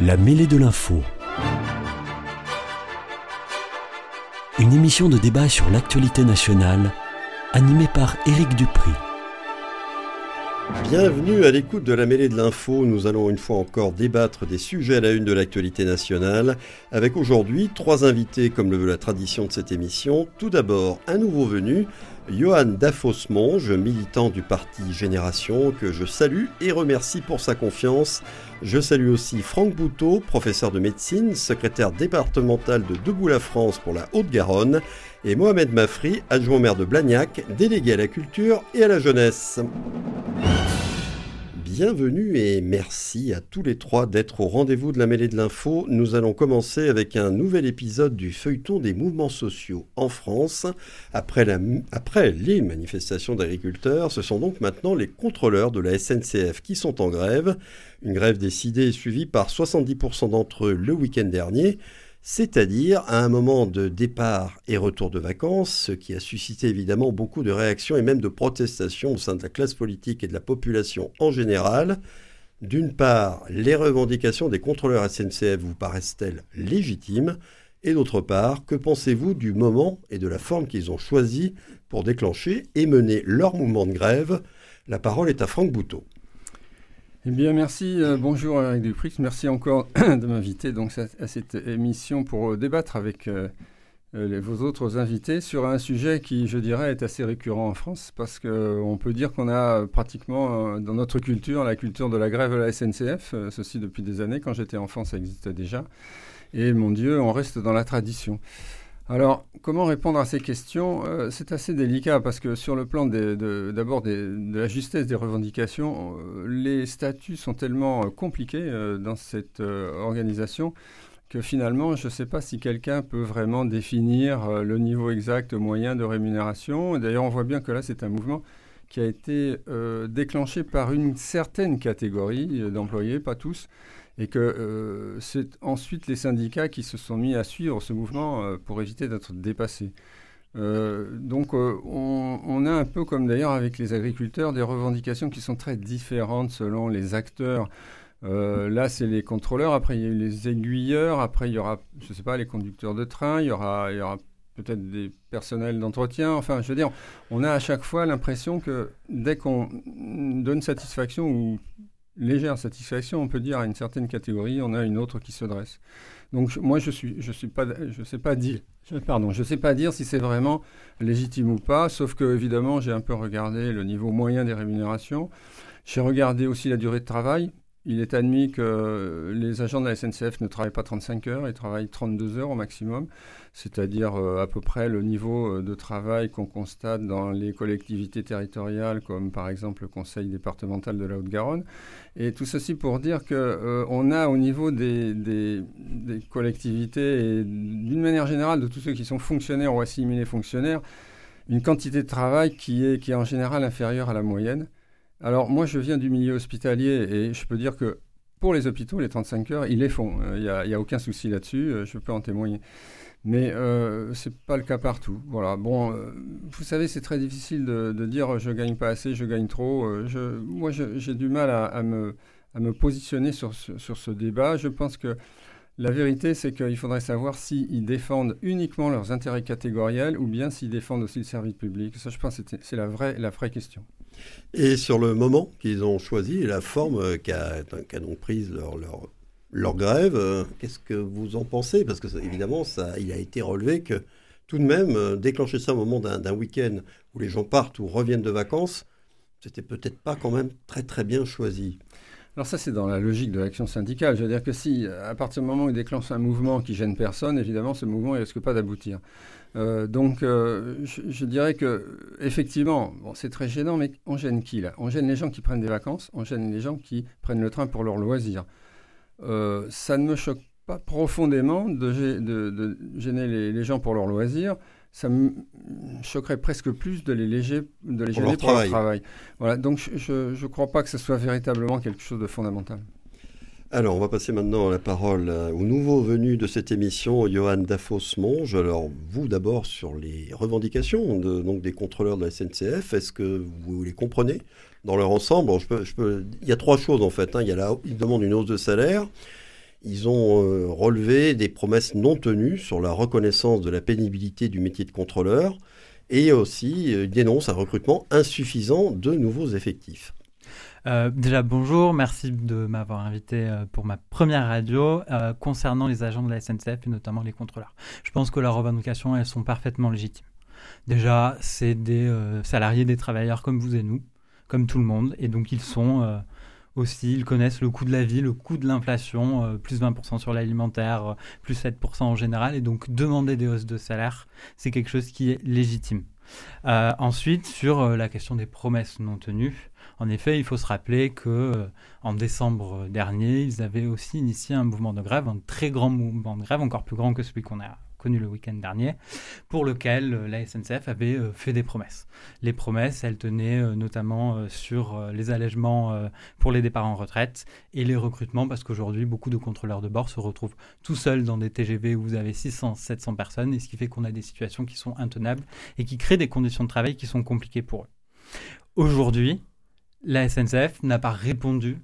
La mêlée de l'info. Une émission de débat sur l'actualité nationale, animée par Éric Dupri. Bienvenue à l'écoute de la mêlée de l'info. Nous allons une fois encore débattre des sujets à la une de l'actualité nationale, avec aujourd'hui trois invités comme le veut la tradition de cette émission. Tout d'abord, un nouveau venu, Johan Dafos-Monge, militant du parti Génération, que je salue et remercie pour sa confiance. Je salue aussi Franck Bouteau, professeur de médecine, secrétaire départemental de Debout la France pour la Haute-Garonne, et Mohamed Mafri, adjoint maire de Blagnac, délégué à la culture et à la jeunesse. Bienvenue et merci à tous les trois d'être au rendez-vous de la mêlée de l'info. Nous allons commencer avec un nouvel épisode du feuilleton des mouvements sociaux en France. Après, les manifestations d'agriculteurs, ce sont donc maintenant les contrôleurs de la SNCF qui sont en grève. Une grève décidée et suivie par 70% d'entre eux le week-end dernier c'est-à-dire à un moment de départ et retour de vacances, ce qui a suscité évidemment beaucoup de réactions et même de protestations au sein de la classe politique et de la population en général. D'une part, les revendications des contrôleurs SNCF vous paraissent-elles légitimes? Et d'autre part, que pensez-vous du moment et de la forme qu'ils ont choisi pour déclencher et mener leur mouvement de grève? La parole est à Franck Bouteau. Eh bien, merci. Euh, bonjour Eric Duprix. Merci encore de m'inviter donc à cette émission pour euh, débattre avec euh, vos autres invités sur un sujet qui, je dirais, est assez récurrent en France parce qu'on peut dire qu'on a pratiquement dans notre culture la culture de la grève à la SNCF, ceci depuis des années. Quand j'étais enfant, ça existait déjà. Et mon Dieu, on reste dans la tradition. Alors, comment répondre à ces questions? Euh, C'est assez délicat parce que sur le plan d'abord de, la justesse des revendications, euh, les statuts sont tellement euh, compliqués dans cette organisation que finalement, je ne sais pas si quelqu'un peut vraiment définir le niveau exact moyen de rémunération. D'ailleurs, on voit bien que là, c'est un mouvement qui a été déclenché par une certaine catégorie d'employés, pas tous, et que euh, c'est ensuite les syndicats qui se sont mis à suivre ce mouvement euh, pour éviter d'être dépassés. Euh, donc on, a un peu comme d'ailleurs avec les agriculteurs des revendications qui sont très différentes selon les acteurs. là, c'est les contrôleurs, après il y a les aiguilleurs, après il y aura, je sais pas, les conducteurs de train, il y aura, il y aura peut-être des personnels d'entretien. Enfin, je veux dire, on a à chaque fois l'impression que dès qu'on donne satisfaction ou légère satisfaction, on peut dire, à une certaine catégorie, on a une autre qui se dresse. Donc moi, je suis, je suis pas, je sais pas dire, pardon, je sais pas dire si c'est vraiment légitime ou pas. Sauf que évidemment, j'ai un peu regardé le niveau moyen des rémunérations. J'ai regardé aussi la durée de travail. Il est admis que les agents de la SNCF ne travaillent pas 35 heures, ils travaillent 32 heures au maximum, c'est-à-dire euh, à peu près le niveau euh, de travail qu'on constate dans les collectivités territoriales, comme par exemple le Conseil départemental de la Haute-Garonne. Et tout ceci pour dire qu'on euh, a au niveau des, collectivités et d'une manière générale de tous ceux qui sont fonctionnaires ou assimilés fonctionnaires, une quantité de travail qui est en général inférieure à la moyenne. Alors moi, je viens du milieu hospitalier et je peux dire que pour les hôpitaux, les 35 heures, ils les font. Il n'y a, aucun souci là-dessus, euh, je peux en témoigner. Mais euh, ce n'est pas le cas partout. Voilà. Bon, euh, vous savez, c'est très difficile de, dire je gagne pas assez, je gagne trop. moi, j'ai du mal à, me, positionner sur, ce débat. Je pense que la vérité, c'est qu'il faudrait savoir s'ils défendent uniquement leurs intérêts catégoriels ou bien s'ils défendent aussi le service public. Ça, je pense que c'est la vraie question. Et sur le moment qu'ils ont choisi et la forme euh, qu'a donc prise leur, grève, euh, qu'est-ce que vous en pensez? Parce que évidemment, ça, il a été relevé que tout de même, euh, déclencher ça au moment d'un week-end où les gens partent ou reviennent de vacances, c'était peut-être pas quand même très très bien choisi. Alors ça, c'est dans la logique de l'action syndicale. Je veux dire que si, à partir du moment où il déclenche un mouvement qui gêne personne, évidemment, ce mouvement ne risque pas d'aboutir. Euh, donc, euh, je, dirais que effectivement, c'est très gênant, mais on gêne qui là? On gêne les gens qui prennent des vacances, on gêne les gens qui prennent le train pour leur loisir. Euh, ça ne me choque pas profondément de, gêner les, gens pour leur loisir ça me choquerait presque plus de les, léger, de les pour gêner pour leur travail. Voilà, donc je ne crois pas que ce soit véritablement quelque chose de fondamental. Alors, on va passer maintenant la parole au nouveau venu de cette émission, Johan Dafos-Monge. Alors, vous d'abord sur les revendications de, donc, des contrôleurs de la SNCF, est-ce que vous les comprenez dans leur ensemble? Je peux, je peux, Il y a trois choses en fait. Hein. Il y a là, ils demandent une hausse de salaire, ils ont relevé des promesses non tenues sur la reconnaissance de la pénibilité du métier de contrôleur et aussi ils dénoncent un recrutement insuffisant de nouveaux effectifs. Euh, déjà, bonjour, merci de m'avoir invité euh, pour ma première radio euh, concernant les agents de la SNCF et notamment les contrôleurs. Je pense que leurs revendications, elles sont parfaitement légitimes. Déjà, c'est des salariés, des travailleurs comme vous et nous, comme tout le monde, et donc ils sont aussi, ils connaissent le coût de la vie, le coût de l'inflation, plus 20% sur l'alimentaire, plus 7% en général, et donc demander des hausses de salaire, c'est quelque chose qui est légitime. ensuite, sur la question des promesses non tenues, en effet, il faut se rappeler que euh, en décembre dernier, ils avaient aussi initié un mouvement de grève, un très grand mouvement de grève, encore plus grand que celui qu'on a connu le week-end dernier, pour lequel euh, la SNCF avait euh, fait des promesses. Les promesses, elles tenaient notamment sur les allègements pour les départs en retraite et les recrutements, parce qu'aujourd'hui, beaucoup de contrôleurs de bord se retrouvent tout seuls dans des TGV où vous avez 600, 700 personnes, et ce qui fait qu'on a des situations qui sont intenables et qui créent des conditions de travail qui sont compliquées pour eux. Aujourd'hui, la SNCF n'a pas répondu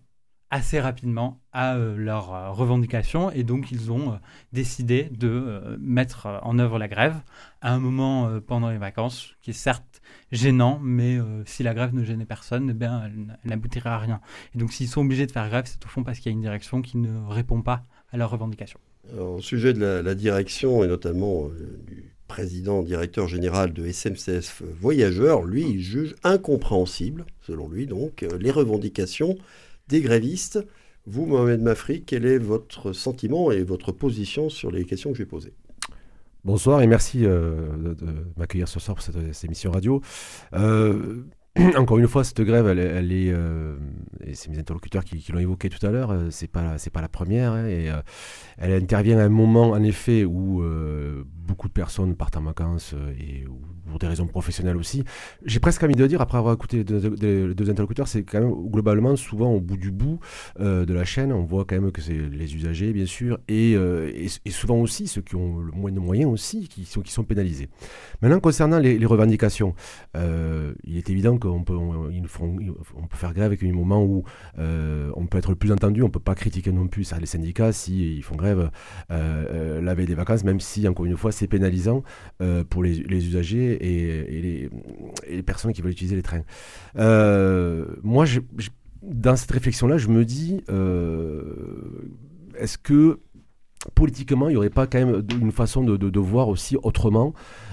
assez rapidement à euh, leurs euh, revendications et donc ils ont euh, décidé de mettre en œuvre la grève à un moment pendant les vacances qui est certes gênant mais si la grève ne gênait personne eh bien, elle, n'aboutirait à rien et donc s'ils sont obligés de faire grève c'est au fond parce qu'il y a une direction qui ne répond pas à leurs revendications. au sujet de la, la direction et notamment du président directeur général de SMCF Voyageurs, lui, il juge incompréhensible, selon lui donc, les revendications des grévistes. Vous, Mohamed Mafri, quel est votre sentiment et votre position sur les questions que j'ai posées Bonsoir et merci euh, de, m'accueillir ce soir pour cette, émission radio. Euh, encore une fois, cette grève, elle, est, euh, et c'est mes interlocuteurs qui, l'ont évoqué tout à l'heure, c'est pas, pas la première, hein, et elle intervient à un moment, en effet, où beaucoup de personnes partent en vacances et pour des raisons professionnelles aussi. J'ai presque envie de dire, après avoir écouté les deux, interlocuteurs, c'est quand même globalement souvent au bout du bout de la chaîne, on voit quand même que c'est les usagers, bien sûr, et, et, souvent aussi ceux qui ont le moins de moyens aussi, qui sont, qui sont pénalisés. Maintenant, concernant les, revendications, il est évident qu'on peut, on, on, peut faire grève avec un moment où euh, on peut être le plus entendu, on ne peut pas critiquer non plus ça, les syndicats s'ils ils font grève euh, euh, la veille des vacances, même si, encore une fois, c'est pénalisant pour les, usagers et, les, personnes qui veulent utiliser les trains. moi, dans cette réflexion-là, je me dis, est-ce que politiquement, il n'y aurait pas quand même une façon de, de voir aussi autrement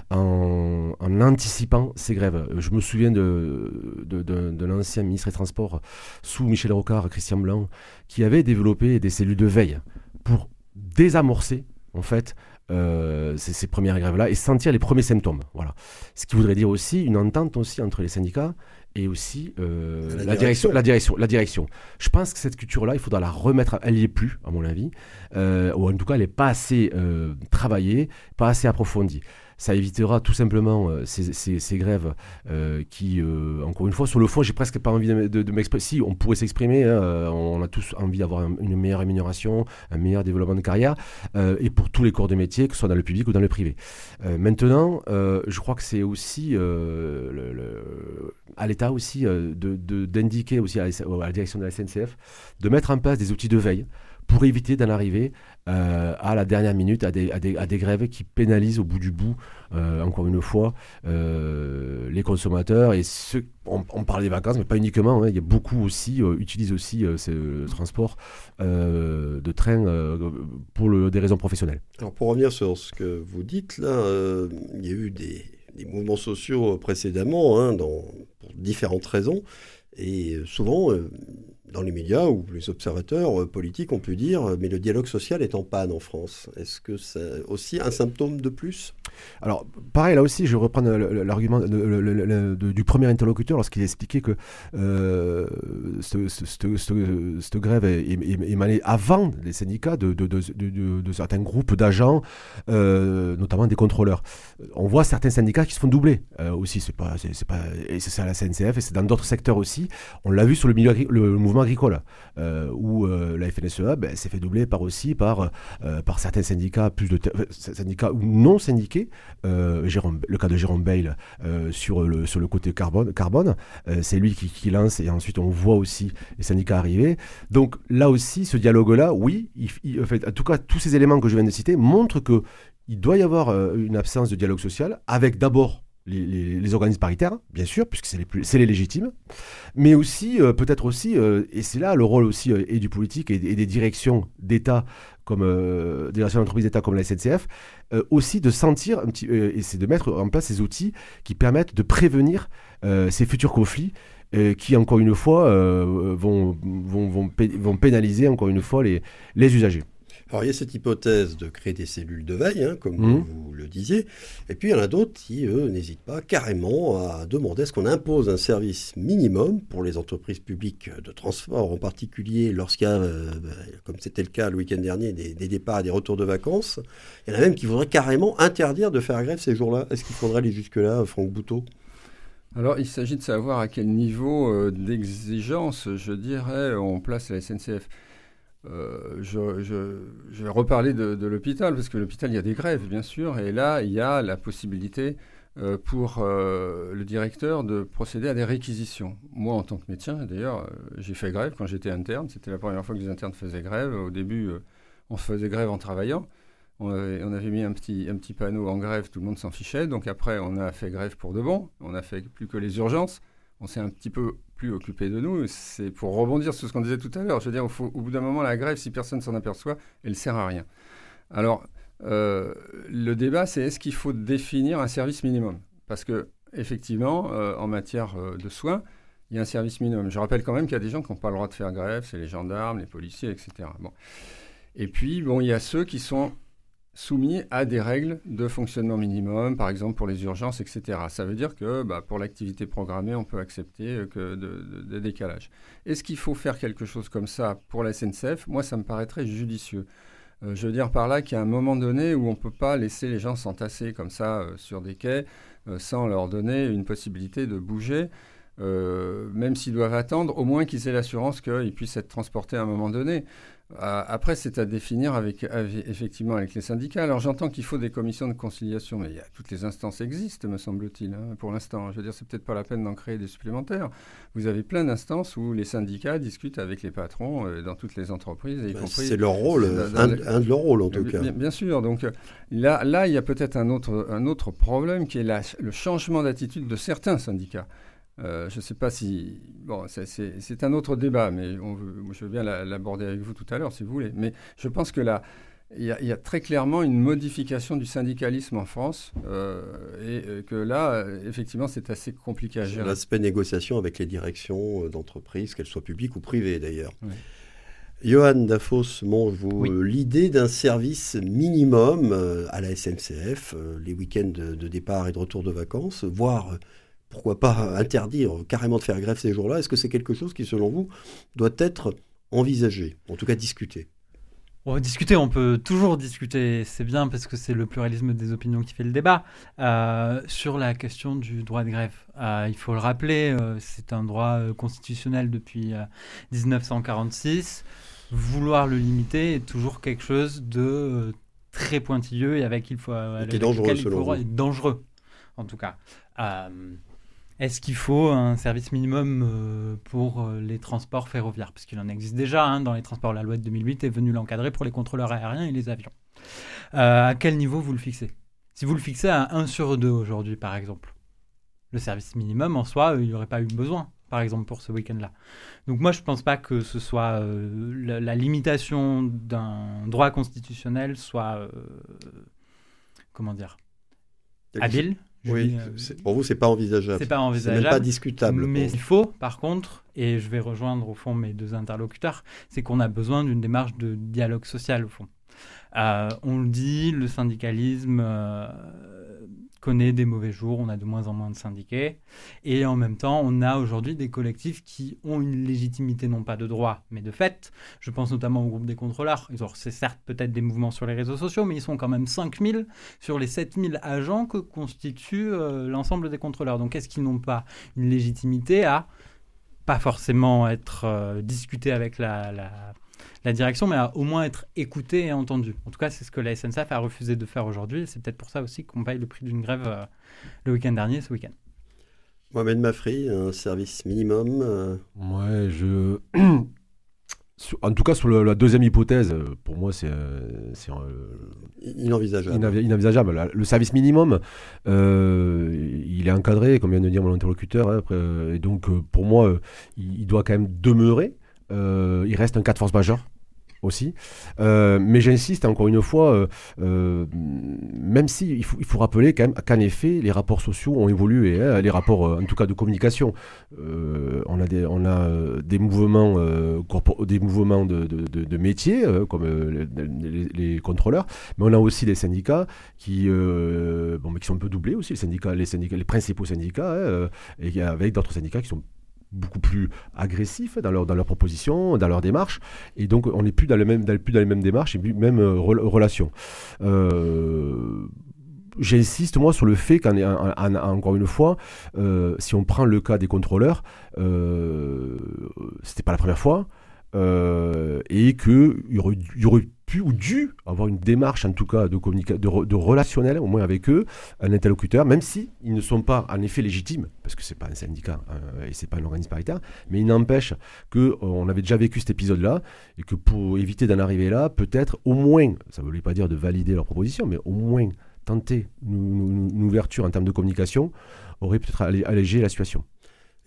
en, anticipant ces grèves? Je me souviens de, de, l'ancien ministre des Transports sous Michel Rocard, Christian Blanc, qui avait développé des cellules de veille pour désamorcer en fait euh, ces, premières grèves-là et sentir les premiers symptômes. Voilà. Ce qui voudrait dire aussi une entente aussi entre les syndicats et aussi euh, la, direction, la, direction, la direction. Je pense que cette culture-là, il faudra la remettre. Elle n'y est plus, à mon avis, euh, ou en tout cas, elle n'est pas assez travaillée, pas assez approfondie ça évitera tout simplement euh, ces, grèves euh, qui, euh, encore une fois, sur le fond, j'ai presque pas envie de, m'exprimer. Si, on pourrait s'exprimer, hein, on a tous envie d'avoir une meilleure rémunération, un meilleur développement de carrière, et pour tous les corps de métier, que ce soit dans le public ou dans le privé. maintenant, je crois que c'est aussi à l'État aussi d'indiquer aussi à la direction de la SNCF de mettre en place des outils de veille pour éviter d'en arriver euh, à la dernière minute à des, grèves qui pénalisent au bout du bout, euh, encore une fois, euh, les consommateurs. Et on, parle des vacances, mais pas uniquement. Hein, il y a beaucoup aussi, utilisent aussi ce transport de train pour des raisons professionnelles. Alors pour revenir sur ce que vous dites, là, il y a eu des, mouvements sociaux précédemment, hein, pour différentes raisons. Et souvent, dans les médias ou les observateurs euh, politiques ont pu dire euh, mais le dialogue social est en panne en France. Est-ce que c'est aussi un symptôme de plus? Alors, pareil, là aussi, je reprends l'argument du premier interlocuteur lorsqu'il expliquait que euh, cette, grève émanait avant les syndicats de, certains groupes d'agents, notamment des contrôleurs. On voit certains syndicats qui se font doubler aussi. C'est c'est, et c'est à la CNCF et c'est dans d'autres secteurs aussi. On l'a vu sur le, milieu, le mouvement agricole, euh, où euh, la FNSEA ben, s'est fait doubler par aussi par, euh, par certains syndicats, plus de syndicats ou non syndiqués, Jérôme, le cas de Jérôme Bail sur, le, sur le côté carbone, carbone c'est lui qui, lance et ensuite on voit aussi les syndicats arriver. Donc là aussi, ce dialogue-là, oui, en, fait, tout cas, tous ces éléments que je viens de citer montrent que il doit y avoir une absence de dialogue social avec d'abord les, organismes paritaires, bien sûr, puisque c'est les, légitimes, mais aussi, euh, peut-être aussi, euh, et c'est là le rôle aussi euh, et du politique et, des directions d'État, comme des directions d'entreprise d'État comme la SNCF, aussi de sentir, un petit, et c'est de mettre en place ces outils qui permettent de prévenir ces futurs conflits qui, encore une fois, vont, vont, vont, vont, pénaliser, encore une fois, les, les usagers. Alors il y a cette hypothèse de créer des cellules de veille, hein, comme mmh. vous le disiez, et puis il y en a d'autres qui, eux, n'hésitent pas carrément à demander ce qu'on impose un service minimum pour les entreprises publiques de transport, en particulier lorsqu'il y a, euh, bah, comme c'était le cas le week-end dernier, des, départs et des retours de vacances. Il y en a même qui voudraient carrément interdire de faire grève ces jours-là. Est-ce qu'il faudrait aller jusque-là, Franck Bouteau alors, il s'agit de savoir à quel niveau euh, d'exigence, je dirais, on place la SNCF. Euh, je, vais reparler de, l'hôpital, parce que l'hôpital, il y a des grèves, bien sûr, et là, il y a la possibilité euh, pour euh, le directeur de procéder à des réquisitions. Moi, en tant que médecin, d'ailleurs, j'ai fait grève quand j'étais interne. C'était la première fois que les internes faisaient grève. Au début, on faisait grève en travaillant. On avait, mis un petit, un petit panneau en grève, tout le monde s'en fichait. Donc après, on a fait grève pour de bon. On a fait plus que les urgences. On s'est un petit peu plus occupé de nous. C'est pour rebondir sur ce qu'on disait tout à l'heure. Je veux dire, au, bout d'un moment, la grève, si personne s'en aperçoit, elle sert à rien. Alors, euh, le débat, c'est est-ce qu'il faut définir un service minimum? Parce que, effectivement, euh, en matière euh, de soins, il y a un service minimum. Je rappelle quand même qu'il y a des gens qui n'ont pas le droit de faire grève, c'est les gendarmes, les policiers, etc. Bon. Et puis, bon, il y a ceux qui sont soumis à des règles de fonctionnement minimum, par exemple pour les urgences, etc. Ça veut dire que bah, pour l'activité programmée, on peut accepter euh, que de, de, décalage. Est-ce qu'il faut faire quelque chose comme ça pour la SNCF Moi, ça me paraîtrait judicieux. Euh, je veux dire par là qu'il y a un moment donné où on ne peut pas laisser les gens s'entasser comme ça euh, sur des quais sans leur donner une possibilité de bouger. Même s'ils doivent attendre, au moins qu'ils aient l'assurance qu'ils puissent être transportés à un moment donné. Euh, après, c'est à définir avec, effectivement avec les syndicats. Alors j'entends qu'il faut des commissions de conciliation, mais il y a, toutes les instances existent, me semble-t-il, hein, pour l'instant. Je veux dire, c'est peut-être pas la peine d'en créer des supplémentaires. Vous avez plein d'instances où les syndicats discutent avec les patrons euh, dans toutes les entreprises. Bah, c'est leur rôle, un, de leurs rôles en tout cas. Bien, sûr. Donc euh, là, là, il y a peut-être un autre, un autre problème qui est le changement d'attitude de certains syndicats. Euh, je ne sais pas si. Bon, c'est un autre débat, mais on je veux bien l'aborder avec vous tout à l'heure si vous voulez. Mais je pense que là, il y, a, très clairement une modification du syndicalisme en France euh, et, que là, effectivement, c'est assez compliqué à gérer. L'aspect négociation avec les directions euh, d'entreprises, qu'elles soient publiques ou privées d'ailleurs. Johan Dafos, vous l'idée d'un service minimum à la SNCF, les week-ends de, départ et de retour de vacances, voire pourquoi pas interdire carrément de faire grève ces jours-là Est-ce que c'est quelque chose qui, selon vous, doit être envisagé, en tout cas discuté? On discuter, on peut toujours discuter, c'est bien parce que c'est le pluralisme des opinions qui fait le débat. Euh, sur la question du droit de grève, euh, il faut le rappeler, euh, c'est un droit constitutionnel depuis 1946. Vouloir le limiter est toujours quelque chose de très pointilleux et avec il faut, qui est dangereux, selon vous. dangereux, en tout cas. Est-ce qu'il faut un service minimum euh, pour euh, les transports ferroviaires? Parce qu'il en existe déjà hein, dans les transports. La loi de 2008 est venue l'encadrer pour les contrôleurs aériens et les avions. Euh, à quel niveau vous le fixez? Si vous le fixez à 1 sur 2 aujourd'hui, par exemple, le service minimum en soi, il n'y aurait pas eu besoin, par exemple, pour ce week-end-là. Donc moi, je ne pense pas que ce soit la, la, limitation d'un droit constitutionnel soit, comment dire, habile oui, euh, pour vous, c'est pas envisageable. C'est pas envisageable. même pas discutable. Mais il faut, par contre, et je vais rejoindre au fond mes deux interlocuteurs, c'est qu'on a besoin d'une démarche de dialogue social au fond. Euh, on le dit, le syndicalisme euh, connaît des mauvais jours, on a de moins en moins de syndiqués, et en même temps, on a aujourd'hui des collectifs qui ont une légitimité non pas de droit, mais de fait. Je pense notamment au groupe des contrôleurs. C'est certes peut-être des mouvements sur les réseaux sociaux, mais ils sont quand même 5000 sur les 7000 agents que constitue euh, l'ensemble des contrôleurs. Donc est-ce qu'ils n'ont pas une légitimité à pas forcément être euh, discutés avec la la direction, mais à au moins être écouté et entendu. En tout cas, c'est ce que la SNCF a refusé de faire aujourd'hui. C'est peut-être pour ça aussi qu'on paye le prix d'une grève le week-end dernier, ce week-end. Mohamed Mafri, un service minimum. Ouais, je. En tout cas, sur la deuxième hypothèse, euh, pour moi, c'est euh, inenvisageable. inenvisageable. Le service minimum, euh, il est encadré, comme vient de dire mon interlocuteur, hein, et donc pour moi, il, doit quand même demeurer. Il reste un cas de force majeure aussi. Euh, mais j'insiste encore une fois, euh, euh, même si il faut, rappeler quand même qu'en effet, les rapports sociaux ont évolué, hein, les rapports en tout cas de communication. on a des, mouvements, des mouvements de, de, métiers comme les, contrôleurs, mais on a aussi des syndicats qui, bon, mais qui sont un peu doublés aussi, les syndicats, les principaux syndicats, hein, et avec d'autres syndicats qui sont beaucoup plus agressifs dans leur, dans leur proposition, dans leur démarche. Et donc, on n'est plus dans, le même, plus dans les mêmes démarches et même euh, relations. Euh, J'insiste, moi, sur le fait qu'encore une fois, euh, si on prend le cas des contrôleurs, c'était pas la première fois, et qu'il y aurait pu ou dû avoir une démarche, en tout cas, de, de, relationnel, au moins avec eux, un interlocuteur, même si ne sont pas en effet légitimes, parce que c'est pas un syndicat euh, et c'est pas un organisme paritaire, mais il n'empêche qu'on euh, avait déjà vécu cet épisode-là et que pour éviter d'en arriver là, peut-être au moins, ça ne voulait pas dire de valider leur proposition, mais au moins tenter une, une ouverture en termes de communication aurait peut-être allégé la situation.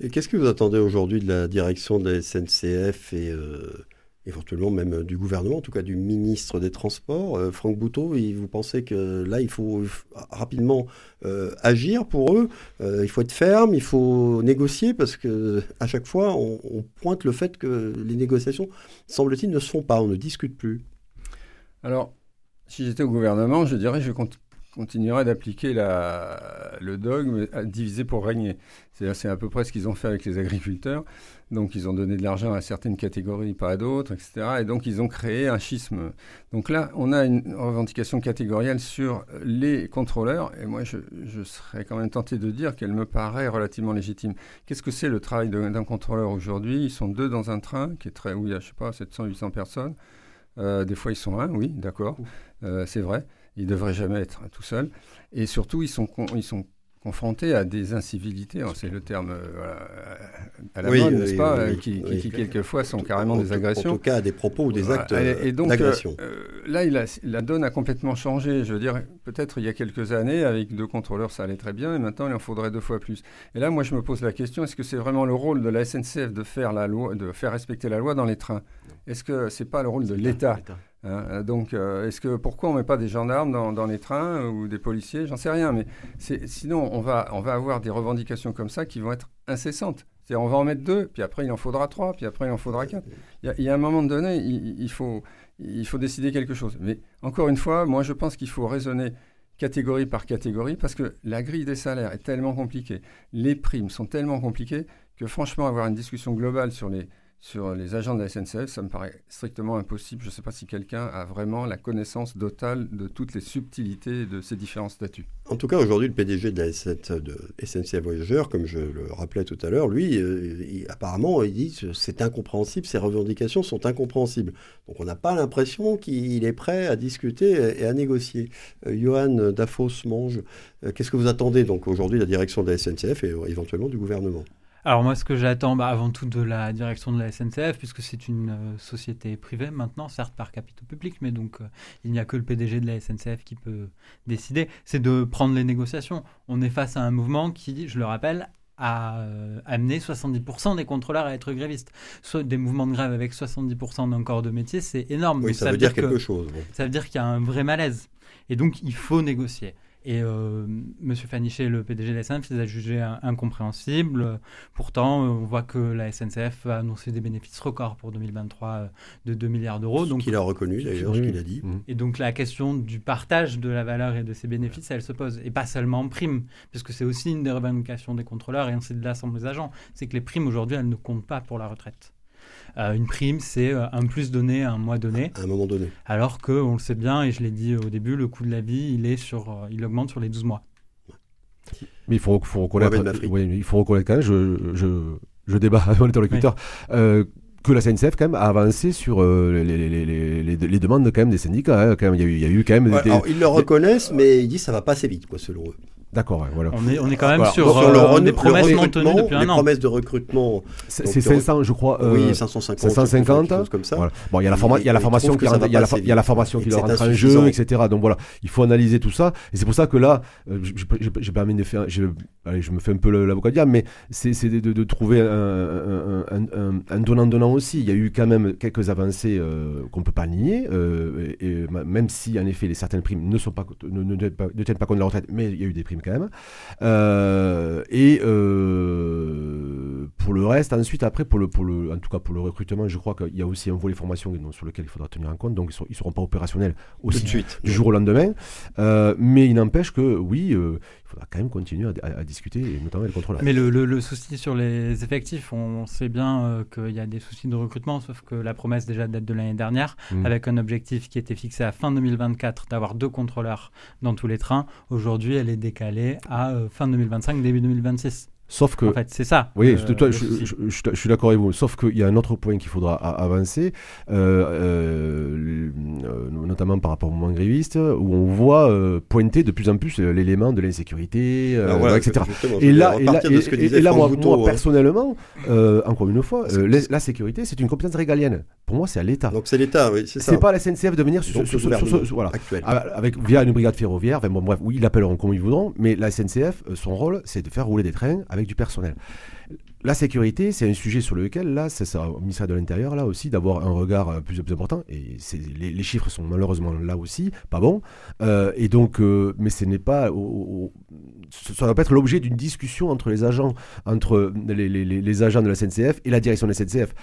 Et qu'est-ce que vous attendez aujourd'hui de la direction de la SNCF et euh, éventuellement même du gouvernement, en tout cas du ministre des Transports, euh, Franck Bouteau Vous pensez que là, il faut rapidement euh, agir pour eux Il faut être ferme, il faut négocier parce que à chaque fois, on, pointe le fait que les négociations, semble-t-il, ne se font pas, on ne discute plus. Alors, si j'étais au gouvernement, je dirais je compte continuerait d'appliquer le dogme diviser pour régner. C'est à peu près ce qu'ils ont fait avec les agriculteurs. Donc, ils ont donné de l'argent à certaines catégories, pas à d'autres, etc. Et donc, ils ont créé un schisme. Donc là, on a une revendication catégorielle sur les contrôleurs. Et moi, je, serais quand même tenté de dire qu'elle me paraît relativement légitime. Qu'est-ce que c'est le travail d'un contrôleur aujourd'hui? Ils sont deux dans un train qui est très, où il y a, je sais pas, 700, 800 personnes. Euh, des fois, ils sont un, oui, d'accord, euh, c'est vrai. Ils ne devraient jamais être tout seuls. Et surtout, ils sont, ils sont confrontés à des incivilités, hein, c'est le terme euh, à la mode, n'est-ce pas, euh, qui, quelquefois sont carrément des agressions. En tout cas, des propos ou des actes et donc, d'agression. Euh, là, il a, la donne a complètement changé. Je veux dire, peut-être il y a quelques années, avec deux contrôleurs, ça allait très bien, et maintenant, il en faudrait deux fois plus. Et là, moi, je me pose la question est-ce que c'est vraiment le rôle de la SNCF de faire la loi, de faire respecter la loi dans les trains? Est-ce que c'est pas le rôle de l'État Hein, euh, donc, euh, est-ce que pourquoi on met pas des gendarmes dans, les trains ou des policiers? J'en sais rien, mais sinon on va on va avoir des revendications comme ça qui vont être incessantes. cest on va en mettre deux, puis après il en faudra trois, puis après il en faudra quatre. Il y a, un moment donné, il, faut il faut décider quelque chose. Mais encore une fois, moi je pense qu'il faut raisonner catégorie par catégorie parce que la grille des salaires est tellement compliquée, les primes sont tellement compliquées que franchement avoir une discussion globale sur les sur les agents de la SNCF, ça me paraît strictement impossible. Je ne sais pas si quelqu'un a vraiment la connaissance totale de toutes les subtilités de ces différents statuts. En tout cas, aujourd'hui, le PDG de la SNCF Voyageurs, comme je le rappelais tout à l'heure, lui, euh, apparemment, il dit c'est incompréhensible, ces revendications sont incompréhensibles. Donc on n'a pas l'impression qu'il est prêt à discuter et à négocier. Euh, Johan Dafos Mange, euh, qu'est-ce que vous attendez donc aujourd'hui de la direction de la SNCF et éventuellement du gouvernement? Alors moi, ce que j'attends bah, avant tout de la direction de la SNCF, puisque c'est une euh, société privée maintenant, certes par capitaux publics, mais donc euh, il n'y a que le PDG de la SNCF qui peut décider, c'est de prendre les négociations. On est face à un mouvement qui, je le rappelle, a euh, amené 70% des contrôleurs à être grévistes. Soit des mouvements de grève avec 70% d'un corps de métier, c'est énorme. Oui, ça, veut dire, quelque chose. Ça veut dire qu'il y a un vrai malaise. Et donc, il faut négocier. Et euh, M. Fanichet, le PDG de la SNCF, les a jugés incompréhensibles. Pourtant, on voit que la SNCF a annoncé des bénéfices records pour 2023 euh, de 2 milliards d'euros. Ce qu'il a reconnu d'ailleurs, ce qu'il a dit. Et donc la question du partage de la valeur et de ses bénéfices, elle se pose. Et pas seulement en prime, puisque c'est aussi une des revendications des contrôleurs et ainsi de l'Assemblée des agents. C'est que les primes aujourd'hui, elles ne comptent pas pour la retraite. Euh, une prime, c'est euh, un plus donné à un mois donné. À un moment donné. Alors que, on le sait bien, et je l'ai dit au début, le coût de la vie, il, est sur, euh, il augmente sur les 12 mois. Mais il faut, faut reconnaître, il faut reconnaître quand même, je, je, je débat avec mon interlocuteur, que la SNCF quand même a avancé sur les, les, les, demandes quand même des syndicats. Hein, quand même. Il, y a eu, il y a eu quand même. ils le reconnaissent, mais ils disent que ça va pas assez vite, quoi, selon eux. D'accord, voilà. On est, on est quand même sur, euh, des promesses non tenues depuis un les promesses de recrutement. C'est 500, je crois. Euh, oui, 550. 550. comme ça. Bon, il y a la, il y a la formation qui rentre, il y a la, il y a la formation qui leur rentre en jeu, etc. Donc voilà, il faut analyser tout ça. Et c'est pour ça que là, euh, j'ai permis de faire, je, allez, je me fais un peu l'avocat diable, mais c'est de, de, de, trouver un, donnant-donnant aussi. Il y a eu quand même quelques avancées euh, qu'on ne peut pas nier, euh, et, même si en effet les certaines primes ne, sont pas, ne, ne, ne tiennent pas compte de la retraite, mais il y a eu des primes quand même. Euh, et euh, pour le reste, ensuite, après, pour le, pour le, en tout cas pour le recrutement, je crois qu'il y a aussi un volet formation sur lequel il faudra tenir en compte. Donc, ils ne seront pas opérationnels aussi suite, du jour au lendemain. Euh, mais il n'empêche que, oui, faudra quand même continuer à, discuter, et notamment les contrôleurs. Mais le, le, souci sur les effectifs, on sait bien qu'il y a des soucis de recrutement, sauf que la promesse déjà date de l'année dernière, mmh. avec un objectif qui était fixé à fin 2024 d'avoir deux contrôleurs dans tous les trains. Aujourd'hui, elle est décalée à euh, fin 2025, début 2026. Sauf que. En fait, c'est ça. Oui, euh, toi, je, je, suis d'accord avec vous. Sauf qu'il y a un autre point qu'il faudra avancer, euh, euh, notamment par rapport au mouvement gréviste, où on voit pointer de plus en plus l'élément de l'insécurité, etc. Et là, et là, et, là moi, moi, personnellement, encore une fois, la sécurité, c'est une compétence régalienne. Pour moi, c'est à l'État. Donc c'est l'État, oui, c'est ça. C'est pas la SNCF de venir sur, sur, sur, voilà, avec via une brigade ferroviaire. Enfin, bon, bref, oui, ils l'appelleront comme ils voudront, mais la SNCF, son rôle, c'est de faire rouler des trains avec du personnel. La sécurité, c'est un sujet sur lequel, là, c'est ça, au ministère de l'Intérieur, là aussi, d'avoir un regard euh, plus, plus important. Et les, les, chiffres sont malheureusement là aussi, pas bons. Euh, et donc, euh, mais ce n'est pas. Ça va pas être l'objet d'une discussion entre les agents, entre les, agents de la SNCF et la direction de la SNCF.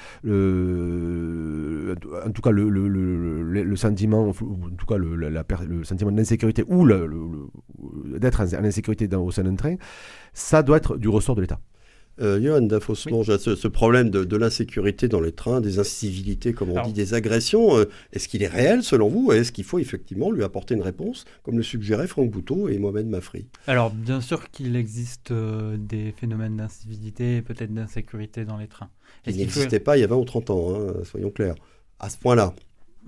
En tout cas, le, sentiment, en tout cas, le, sentiment d'insécurité ou d'être en, insécurité au sein d'un train, ça doit être du ressort de l'État. Euh, Johan Dafossement, ce, ce, problème de, l'insécurité dans les trains, des incivilités, comme on dit, des agressions, euh, est-ce qu'il est réel selon vous Est-ce qu'il faut effectivement lui apporter une réponse, comme le suggéraient Franck Bouteau et Mohamed Mafri? Alors, bien sûr qu'il existe euh, des phénomènes d'incivilité et peut-être d'insécurité dans les trains. Ils n'existaient pas il y a 20 ou 30 ans, hein, soyons clairs, à ce point-là.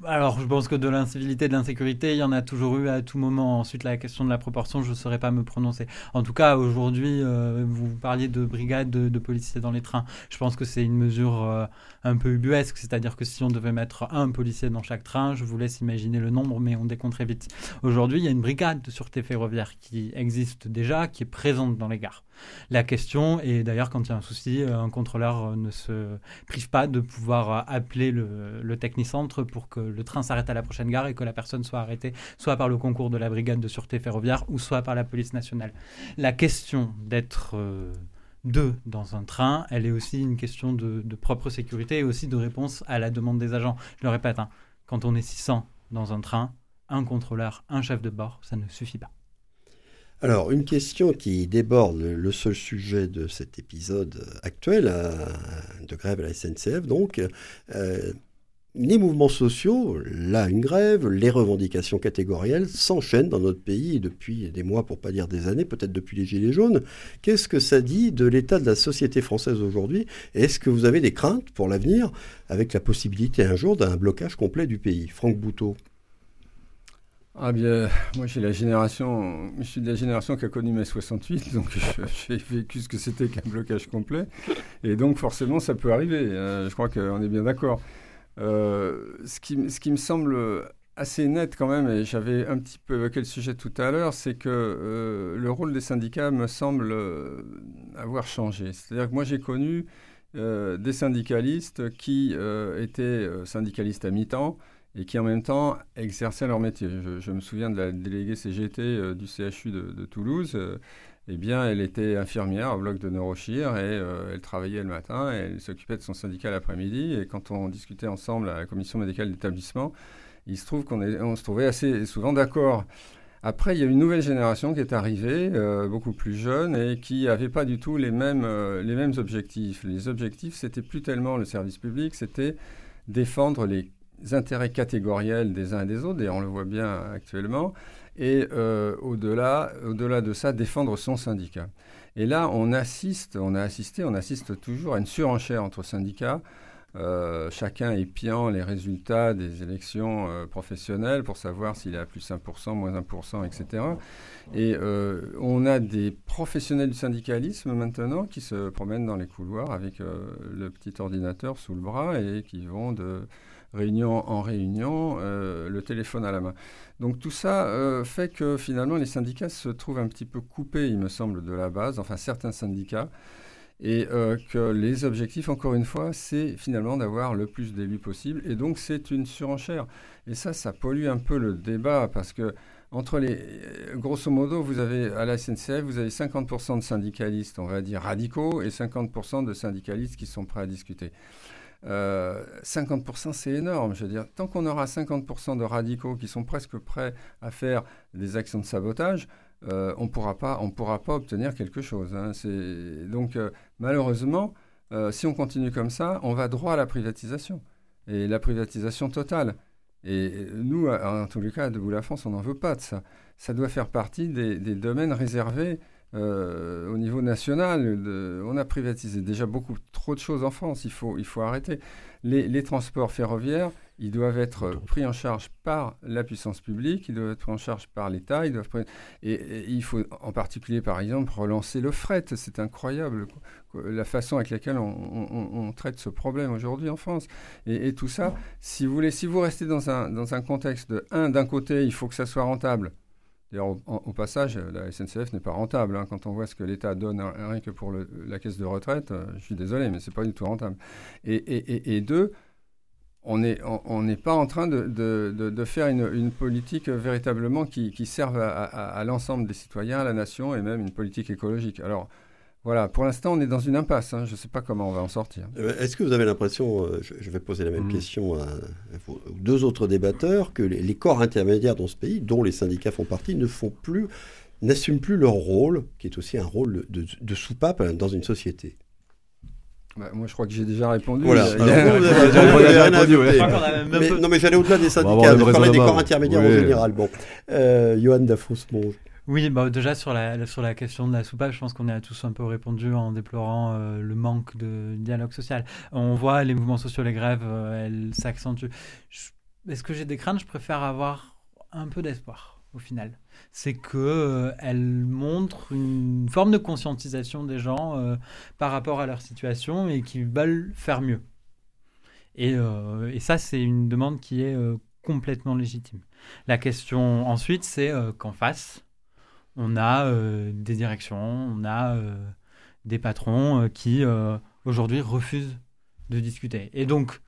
Alors, je pense que de l'incivilité, de l'insécurité, il y en a toujours eu à tout moment. Ensuite, la question de la proportion, je ne saurais pas me prononcer. En tout cas, aujourd'hui, euh, vous parliez de brigades de, policiers dans les trains. Je pense que c'est une mesure euh, un peu ubuesque, c'est-à-dire que si on devait mettre un policier dans chaque train, je vous laisse imaginer le nombre, mais on décompte très vite. Aujourd'hui, il y a une brigade de sûreté ferroviaire qui existe déjà, qui est présente dans les gares. La question, et d'ailleurs quand il y a un souci, euh, un contrôleur ne se prive pas de pouvoir appeler le, technicentre pour que le train s'arrête à la prochaine gare et que la personne soit arrêtée soit par le concours de la brigade de sûreté ferroviaire ou soit par la police nationale. La question d'être euh, deux dans un train, elle est aussi une question de, propre sécurité et aussi de réponse à la demande des agents. Je le répète, hein, quand on est 600 dans un train, un contrôleur, un chef de bord, ça ne suffit pas. Alors, une question qui déborde le seul sujet de cet épisode actuel de grève à la SNCF, donc, euh, les mouvements sociaux, là une grève, les revendications catégorielles s'enchaînent dans notre pays depuis des mois, pour pas dire des années, peut-être depuis les Gilets jaunes. Qu'est-ce que ça dit de l'état de la société française aujourd'hui? Est-ce que vous avez des craintes pour l'avenir avec la possibilité un jour d'un blocage complet du pays? Franck Bouteau ah bien, moi j'ai la génération, je suis de la génération qui a connu mai 68, donc j'ai vécu ce que c'était qu'un blocage complet, et donc forcément ça peut arriver. Hein. je crois qu'on est bien d'accord. Euh, ce, qui, me semble assez net quand même, et j'avais un petit peu évoqué le sujet tout à l'heure, c'est que euh, le rôle des syndicats me semble euh, avoir changé. C'est-à-dire que moi j'ai connu des syndicalistes qui étaient syndicalistes à mi-temps et qui en même temps exerçaient leur métier. Je, me souviens de la déléguée CGT du CHU de, Toulouse eh bien, elle était infirmière au bloc de neurochir et euh, elle travaillait le matin et elle s'occupait de son syndicat l'après-midi. Et quand on discutait ensemble à la commission médicale d'établissement, il se trouve qu'on on se trouvait assez souvent d'accord. Après, il y a une nouvelle génération qui est arrivée, euh, beaucoup plus jeune, et qui n'avait pas du tout les mêmes, euh, les mêmes objectifs. Les objectifs, c'était plus tellement le service public, c'était défendre les intérêts catégoriels des uns et des autres, et on le voit bien actuellement, et euh, au-delà, au-delà de ça, défendre son syndicat. Et là, on assiste, on a assisté, on assiste toujours à une surenchère entre syndicats euh, chacun épiant les résultats des élections euh, professionnelles pour savoir s'il est à plus 1%, moins 1%, etc. Et on a des professionnels du syndicalisme maintenant qui se promènent dans les couloirs avec le petit ordinateur sous le bras et qui vont de réunion en réunion, le téléphone à la main. Donc tout ça fait que finalement les syndicats se trouvent un petit peu coupés, il me semble, de la base, enfin certains syndicats et euh, que les objectifs, encore une fois, c'est finalement d'avoir le plus d'élus possible. Et donc, c'est une surenchère. Et ça, ça pollue un peu le débat parce que, entre les. Grosso modo, vous avez à la SNCF, vous avez 50% de syndicalistes, on va dire radicaux, et 50% de syndicalistes qui sont prêts à discuter. 50%, euh, c'est énorme. Je veux dire, tant qu'on aura 50% de radicaux qui sont presque prêts à faire des actions de sabotage, euh, on ne pourra pas obtenir quelque chose. Hein. Donc euh, malheureusement, euh, si on continue comme ça, on va droit à la privatisation et la privatisation totale. Et nous, en tous les cas, Debout la France, on n'en veut pas de ça. Ça doit faire partie des, domaines réservés au niveau national. on a privatisé déjà beaucoup trop de choses en France. Il faut, il faut arrêter. les transports ferroviaires, ils doivent être pris en charge par la puissance publique, ils doivent être pris en charge par l'État, et, il faut en particulier, par exemple, relancer le fret. C'est incroyable la façon avec laquelle on, traite ce problème aujourd'hui en France. Et, tout ça, si vous voulez, si vous restez dans un, dans un contexte de, un, d'un côté, il faut que ça soit rentable. D'ailleurs, au, passage, la SNCF n'est pas rentable. Hein. Quand on voit ce que l'État donne rien que pour la caisse de retraite, euh, je suis désolé, mais c'est pas du tout rentable. Et, et, et deux, on n'est pas en train de, faire une, politique véritablement qui, serve à, l'ensemble des citoyens, à la nation et même une politique écologique. Alors voilà, pour l'instant on est dans une impasse, hein. je ne sais pas comment on va en sortir. Euh, est-ce que vous avez l'impression, euh, je, vais poser la même mm. question à, deux autres débatteurs, que les, corps intermédiaires dans ce pays, dont les syndicats font partie, ne font plus, n'assument plus leur rôle, qui est aussi un rôle de soupape dans une société? Bah, moi, je crois que j'ai déjà répondu. Voilà. Non, mais j'allais au-delà des syndicats. Je parlais des corps intermédiaires en général. Bon, euh, Johan Dafos-Monge. Oui, bah, déjà sur la, question de la soupape, je pense qu'on a tous un peu répondu en déplorant euh, le manque de dialogue social. On voit les mouvements sociaux, les grèves, euh, elles s'accentuent. Est-ce que j'ai des craintes? Je préfère avoir un peu d'espoir au final c'est que euh, elle montre une forme de conscientisation des gens euh, par rapport à leur situation et qui veulent faire mieux. Et ça, c'est une demande qui est complètement légitime. La question ensuite, c'est qu'en face, on a des directions, on a des patrons qui aujourd'hui refusent de discuter. Et donc,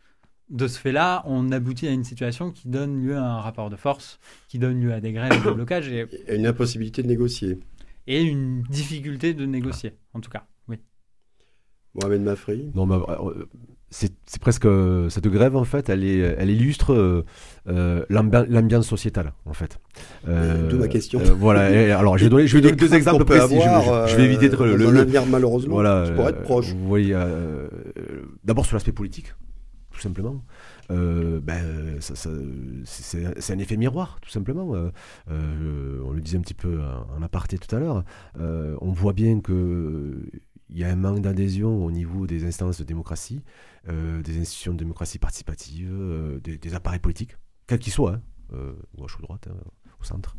de ce fait-là, on aboutit à une situation qui donne lieu à un rapport de force, qui donne lieu à des grèves, des blocages. Et une impossibilité de négocier. Et une difficulté de négocier, en tout cas, oui. Mohamed Mafri? Non, mais, euh, c'est presque cette grève en fait, elle, est, elle illustre euh, euh, l'ambiance sociétale en fait. D'où ma question. voilà. alors je vais donner, je vais donner deux exemples précis. je, vais éviter d'être le, le, malheureusement. Voilà. Pour être proche. Vous voyez, d'abord sur l'aspect politique tout simplement. Euh, ben, c'est un effet miroir, tout simplement. Euh, euh, on le disait un petit peu en aparté tout à l'heure. on voit bien qu'il y a un manque d'adhésion au niveau des instances de démocratie, des institutions de démocratie participative, des, appareils politiques, quels qu'ils soient, hein, gauche ou droite. Hein, au centre.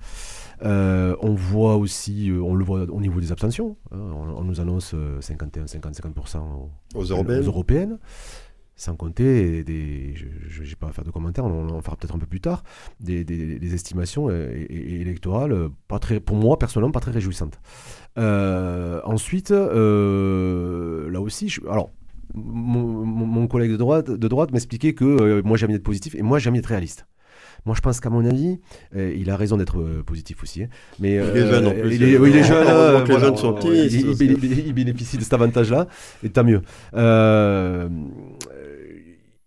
on voit aussi, on le voit au niveau des abstentions. Hein, on, nous annonce 51, 50, 50% aux, européennes. Aux européennes sans compter des, je n'ai pas à faire de commentaires, on, en fera peut-être un peu plus tard, des, des, estimations électorales, pas très, pour moi personnellement, pas très réjouissantes. Euh, ensuite, euh, là aussi, je, alors, mon, collègue de droite, de droite m'expliquait que euh, moi j'aime être positif et moi j'aime être réaliste. Moi, je pense qu'à mon avis, il a raison d'être positif aussi. Hein. Mais, il est jeune en plus. Il est, oui, il est jeune. les jeunes sont il, bénéficie de cet avantage-là, et tant mieux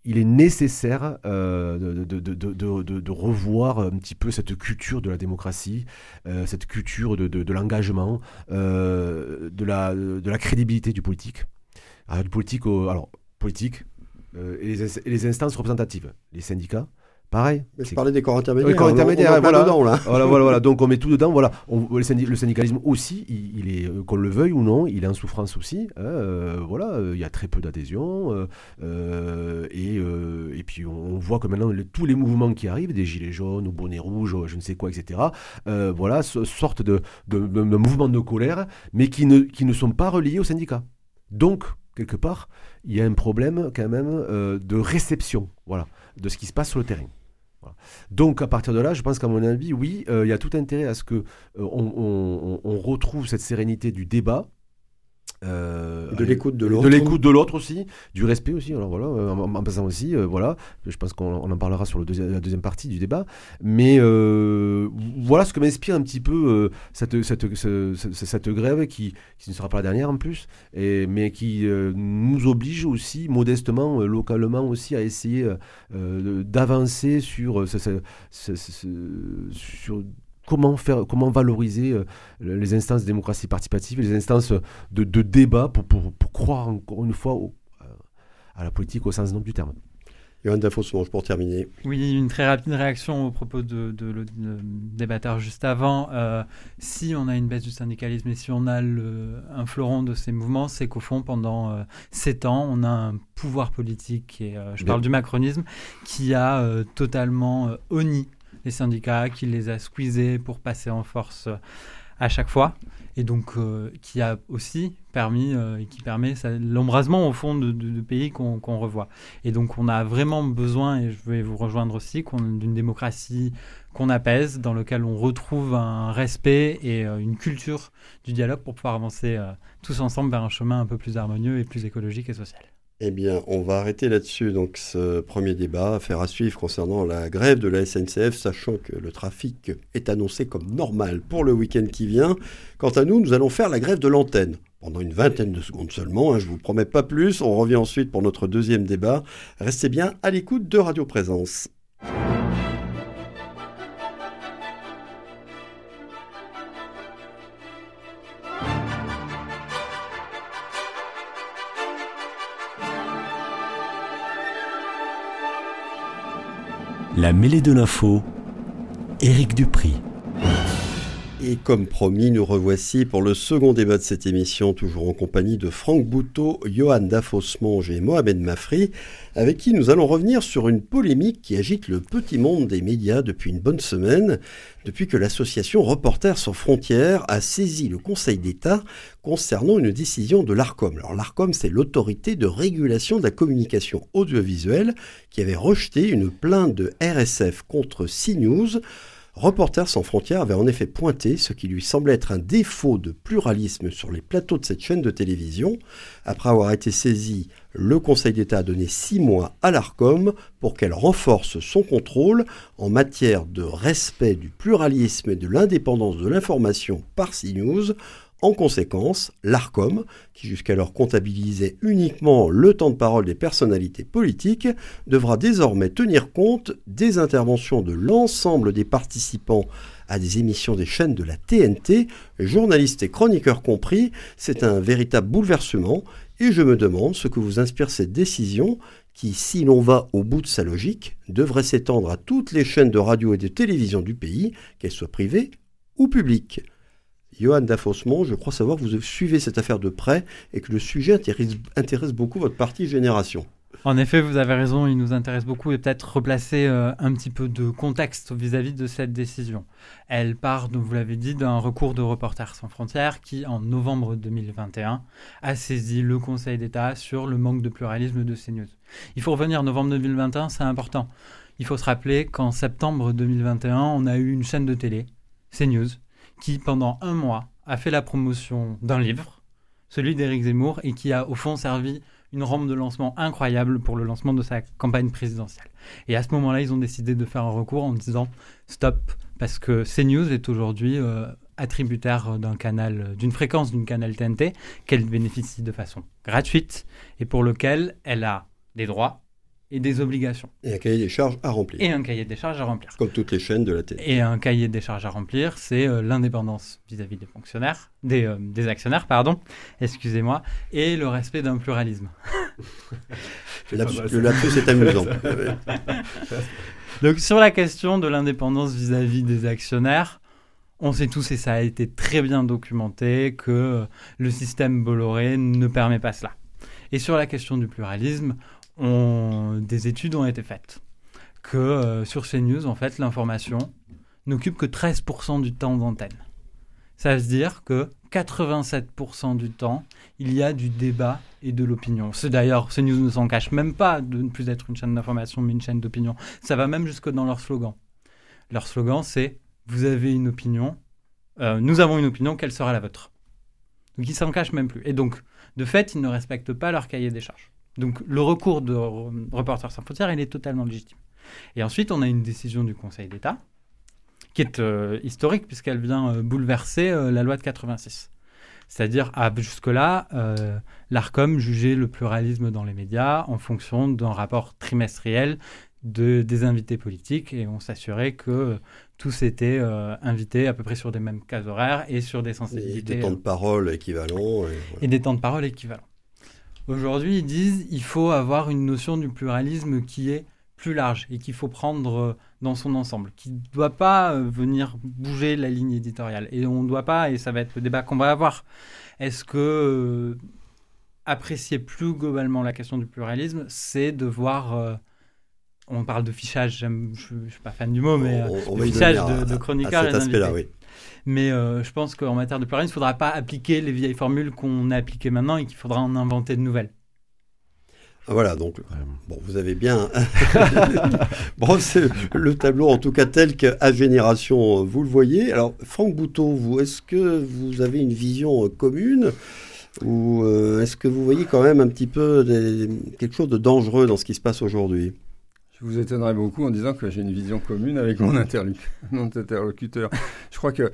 il est nécessaire euh, de, revoir un petit peu cette culture de la démocratie, euh, cette culture de, l'engagement, euh, de, la, crédibilité du politique. Alors, du politique, alors, politique et les, instances représentatives, les syndicats, Pareil. Mais je parlais des corps intermédiaires. Les corps intermédiaires, voilà. Dedans, là. voilà, voilà, voilà. Donc on met tout dedans. Voilà. le, syndicalisme aussi, il, est, euh, qu'on le veuille ou non, il est en souffrance aussi. Hein, euh, voilà, euh, il y a très peu d'adhésion. et, et, puis on, voit que maintenant tous les mouvements qui arrivent, des gilets jaunes ou bonnets rouges, je ne sais quoi, etc., voilà, sortent de, de, de, de, mouvements de colère, mais qui ne, qui ne sont pas reliés aux syndicats. Donc, quelque part, il y a un problème quand même de réception, voilà, de ce qui se passe sur le terrain. Donc à partir de là, je pense qu'à mon avis, oui, il y a tout intérêt à ce que on, retrouve cette sérénité du débat, euh, de l'écoute de l'autre. De l'écoute de l'autre aussi, du respect aussi. Alors voilà, euh, en, passant aussi, euh, voilà, je pense qu'on en parlera sur le la deuxième partie du débat. Mais voilà ce que m'inspire un petit peu cette, cette, cette, grève qui, qui, ne sera pas la dernière en plus, et, mais qui nous oblige aussi modestement, localement aussi, à essayer d'avancer sur, sur comment faire, comment valoriser euh, les instances de démocratie participative, les instances de, débat pour, pour, croire encore une fois euh, à la politique au sens noble du terme. Johan Dafossmange, pour terminer. Oui, une très rapide réaction au propos de, de, le débatteur juste avant. Euh, si on a une baisse du syndicalisme et si on a le, un fleuron de ces mouvements, c'est qu'au fond, pendant sept ans, on a un pouvoir politique, et je parle du macronisme, qui a totalement honni les syndicats, qui les a squeezés pour passer en force euh, à chaque fois, et donc euh, qui a aussi permis euh, et qui permet l'embrasement au fond de, pays qu'on revoit. Et donc on a vraiment besoin, et je vais vous rejoindre aussi, d'une démocratie qu'on apaise, dans laquelle on retrouve un respect et une culture du dialogue pour pouvoir avancer tous ensemble vers un chemin un peu plus harmonieux et plus écologique et social. Eh bien, on va arrêter là-dessus donc ce premier débat, faire à suivre concernant la grève de la SNCF, sachant que le trafic est annoncé comme normal pour le week-end qui vient. Quant à nous, nous allons faire la grève de l'antenne pendant une vingtaine de secondes seulement. Hein, je vous promets pas plus. On revient ensuite pour notre deuxième débat. Restez bien à l'écoute de Radio Présence. La mêlée de l'info, Éric Dupri. Et comme promis, nous revoici pour le second débat de cette émission, toujours en compagnie de Franck Bouteau, Johan Dafosmonge et Mohamed Mafri, avec qui nous allons revenir sur une polémique qui agite le petit monde des médias depuis une bonne semaine, depuis que l'association Reporters sans frontières a saisi le Conseil d'État concernant une décision de l'ARCOM. Alors l'ARCOM, c'est l'autorité de régulation de la communication audiovisuelle qui avait rejeté une plainte de RSF contre CNews Reporters sans frontières avait en effet pointé ce qui lui semblait être un défaut de pluralisme sur les plateaux de cette chaîne de télévision. Après avoir été saisi, le Conseil d'État a donné six mois à l'ARCOM pour qu'elle renforce son contrôle en matière de respect du pluralisme et de l'indépendance de l'information par CNews en conséquence, l'ARCOM, qui jusqu'alors comptabilisait uniquement le temps de parole des personnalités politiques, devra désormais tenir compte des interventions de l'ensemble des participants à des émissions des chaînes de la TNT, journalistes et chroniqueurs compris. C'est un véritable bouleversement et je me demande ce que vous inspire cette décision qui, si l'on va au bout de sa logique, devrait s'étendre à toutes les chaînes de radio et de télévision du pays, qu'elles soient privées ou publiques. Johan Dafossement, je crois savoir que vous suivez cette affaire de près et que le sujet intéresse, beaucoup votre parti Génération. En effet, vous avez raison, il nous intéresse beaucoup et peut-être replacer euh, un petit peu de contexte vis-à-vis de cette décision. Elle part, vous l'avez dit, d'un recours de Reporters sans frontières qui, en novembre 2021, a saisi le Conseil d'État sur le manque de pluralisme de CNews. Il faut revenir novembre 2021, c'est important. Il faut se rappeler qu'en septembre 2021, on a eu une chaîne de télé, CNews, qui, pendant un mois, a fait la promotion d'un livre, celui d'Éric Zemmour, et qui a au fond servi une rampe de lancement incroyable pour le lancement de sa campagne présidentielle. Et à ce moment-là, ils ont décidé de faire un recours en disant stop, parce que CNews est aujourd'hui euh, attributaire d'une fréquence d'une canal TNT qu'elle bénéficie de façon gratuite et pour lequel elle a des droits et des obligations. Et un cahier des charges à remplir. Et un cahier des charges à remplir. Comme toutes les chaînes de la télé. Et un cahier des charges à remplir, c'est euh, l'indépendance vis-à-vis des fonctionnaires, des, euh, des actionnaires, pardon, excusez-moi, et le respect d'un pluralisme. le lapsus est amusant. Donc sur la question de l'indépendance vis-à-vis des actionnaires, on sait tous, et ça a été très bien documenté, que euh, le système Bolloré ne permet pas cela. Et sur la question du pluralisme, des études ont été faites que euh, sur CNews, en fait, l'information n'occupe que 13% du temps d'antenne. Ça veut dire que 87% du temps, il y a du débat et de l'opinion. C'est d'ailleurs, CNews ne s'en cache même pas de ne plus être une chaîne d'information, mais une chaîne d'opinion. Ça va même jusque dans leur slogan. Leur slogan, c'est Vous avez une opinion, euh, nous avons une opinion, quelle sera la vôtre? Donc ils s'en cachent même plus. Et donc, de fait, ils ne respectent pas leur cahier des charges. Donc le recours de Reporters sans frontières, il est totalement légitime. Et ensuite, on a une décision du Conseil d'État qui est euh, historique puisqu'elle vient euh, bouleverser euh, la loi de 86. C'est-à-dire, ah, jusque-là, l'ARCOM jugeait le pluralisme dans les médias en fonction d'un rapport trimestriel de, des invités politiques et on s'assurait que tous étaient invités à peu près sur des mêmes cases horaires et sur des sensibilités. Et des temps de parole équivalents. Et, et des temps de parole équivalents. Aujourd'hui, ils disent il faut avoir une notion du pluralisme qui est plus large et qu'il faut prendre euh, dans son ensemble, qui ne doit pas euh, venir bouger la ligne éditoriale. Et on ne doit pas, et ça va être le débat qu'on va avoir, est-ce que euh, apprécier plus globalement la question du pluralisme, c'est de voir... on parle de fichage, je ne suis pas fan du mot, mais on, fichage de, de chroniqueurs. À cet aspect-là, oui. Mais je pense qu'en matière de pluralisme, il ne faudra pas appliquer les vieilles formules qu'on a appliquées maintenant et qu'il faudra en inventer de nouvelles. Voilà, donc, bon, vous avez bien brossé le tableau, en tout cas tel qu'à Génération, vous le voyez. Alors, Franck Bouteau, vous, est-ce que vous avez une vision commune ou euh, est-ce que vous voyez quand même un petit peu quelque chose de dangereux dans ce qui se passe aujourd'hui? Je vous étonnerai beaucoup en disant que j'ai une vision commune avec mon, interlocuteur. Je crois que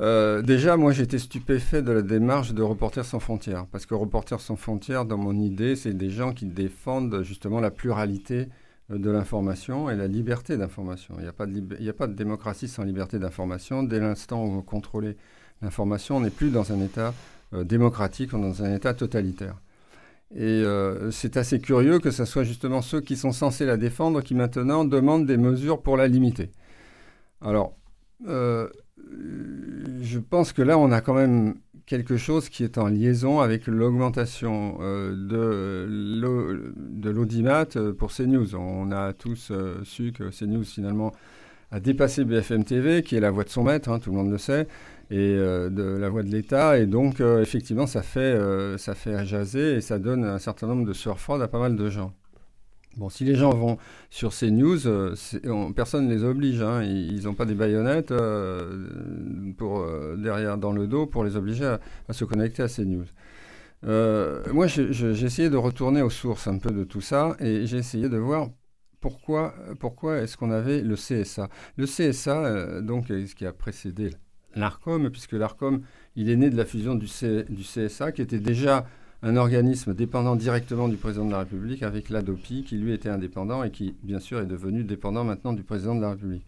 euh, déjà, moi, j'étais stupéfait de la démarche de Reporters sans frontières. Parce que Reporters sans frontières, dans mon idée, c'est des gens qui défendent justement la pluralité euh, de l'information et la liberté d'information. Il n'y a, pas de démocratie sans liberté d'information. Dès l'instant où on contrôle l'information, on n'est plus dans un État euh, démocratique, on est dans un État totalitaire. Et euh, c'est assez curieux que ce soit justement ceux qui sont censés la défendre qui maintenant demandent des mesures pour la limiter. Alors, euh, je pense que là, on a quand même quelque chose qui est en liaison avec l'augmentation euh, de l'audimat pour CNews. On a tous su que CNews finalement a dépassé BFM TV, qui est la voix de son maître, hein, tout le monde le sait et euh, de la voix de l'État. Et donc, euh, effectivement, ça fait, euh, ça fait jaser et ça donne un certain nombre de surfroides à pas mal de gens. Bon, si les gens vont sur ces news, personne ne les oblige. Hein. ils n'ont pas des baïonnettes pour, derrière dans le dos pour les obliger à, se connecter à ces news. moi, j'ai essayé de retourner aux sources un peu de tout ça et j'ai essayé de voir pourquoi, pourquoi est-ce qu'on avait le CSA. Le CSA, donc, ce qui a précédé l'ARCOM, puisque l'ARCOM, il est né de la fusion du, du, CSA, qui était déjà un organisme dépendant directement du président de la République, avec l'ADOPI, qui lui était indépendant et qui, bien sûr, est devenu dépendant maintenant du président de la République.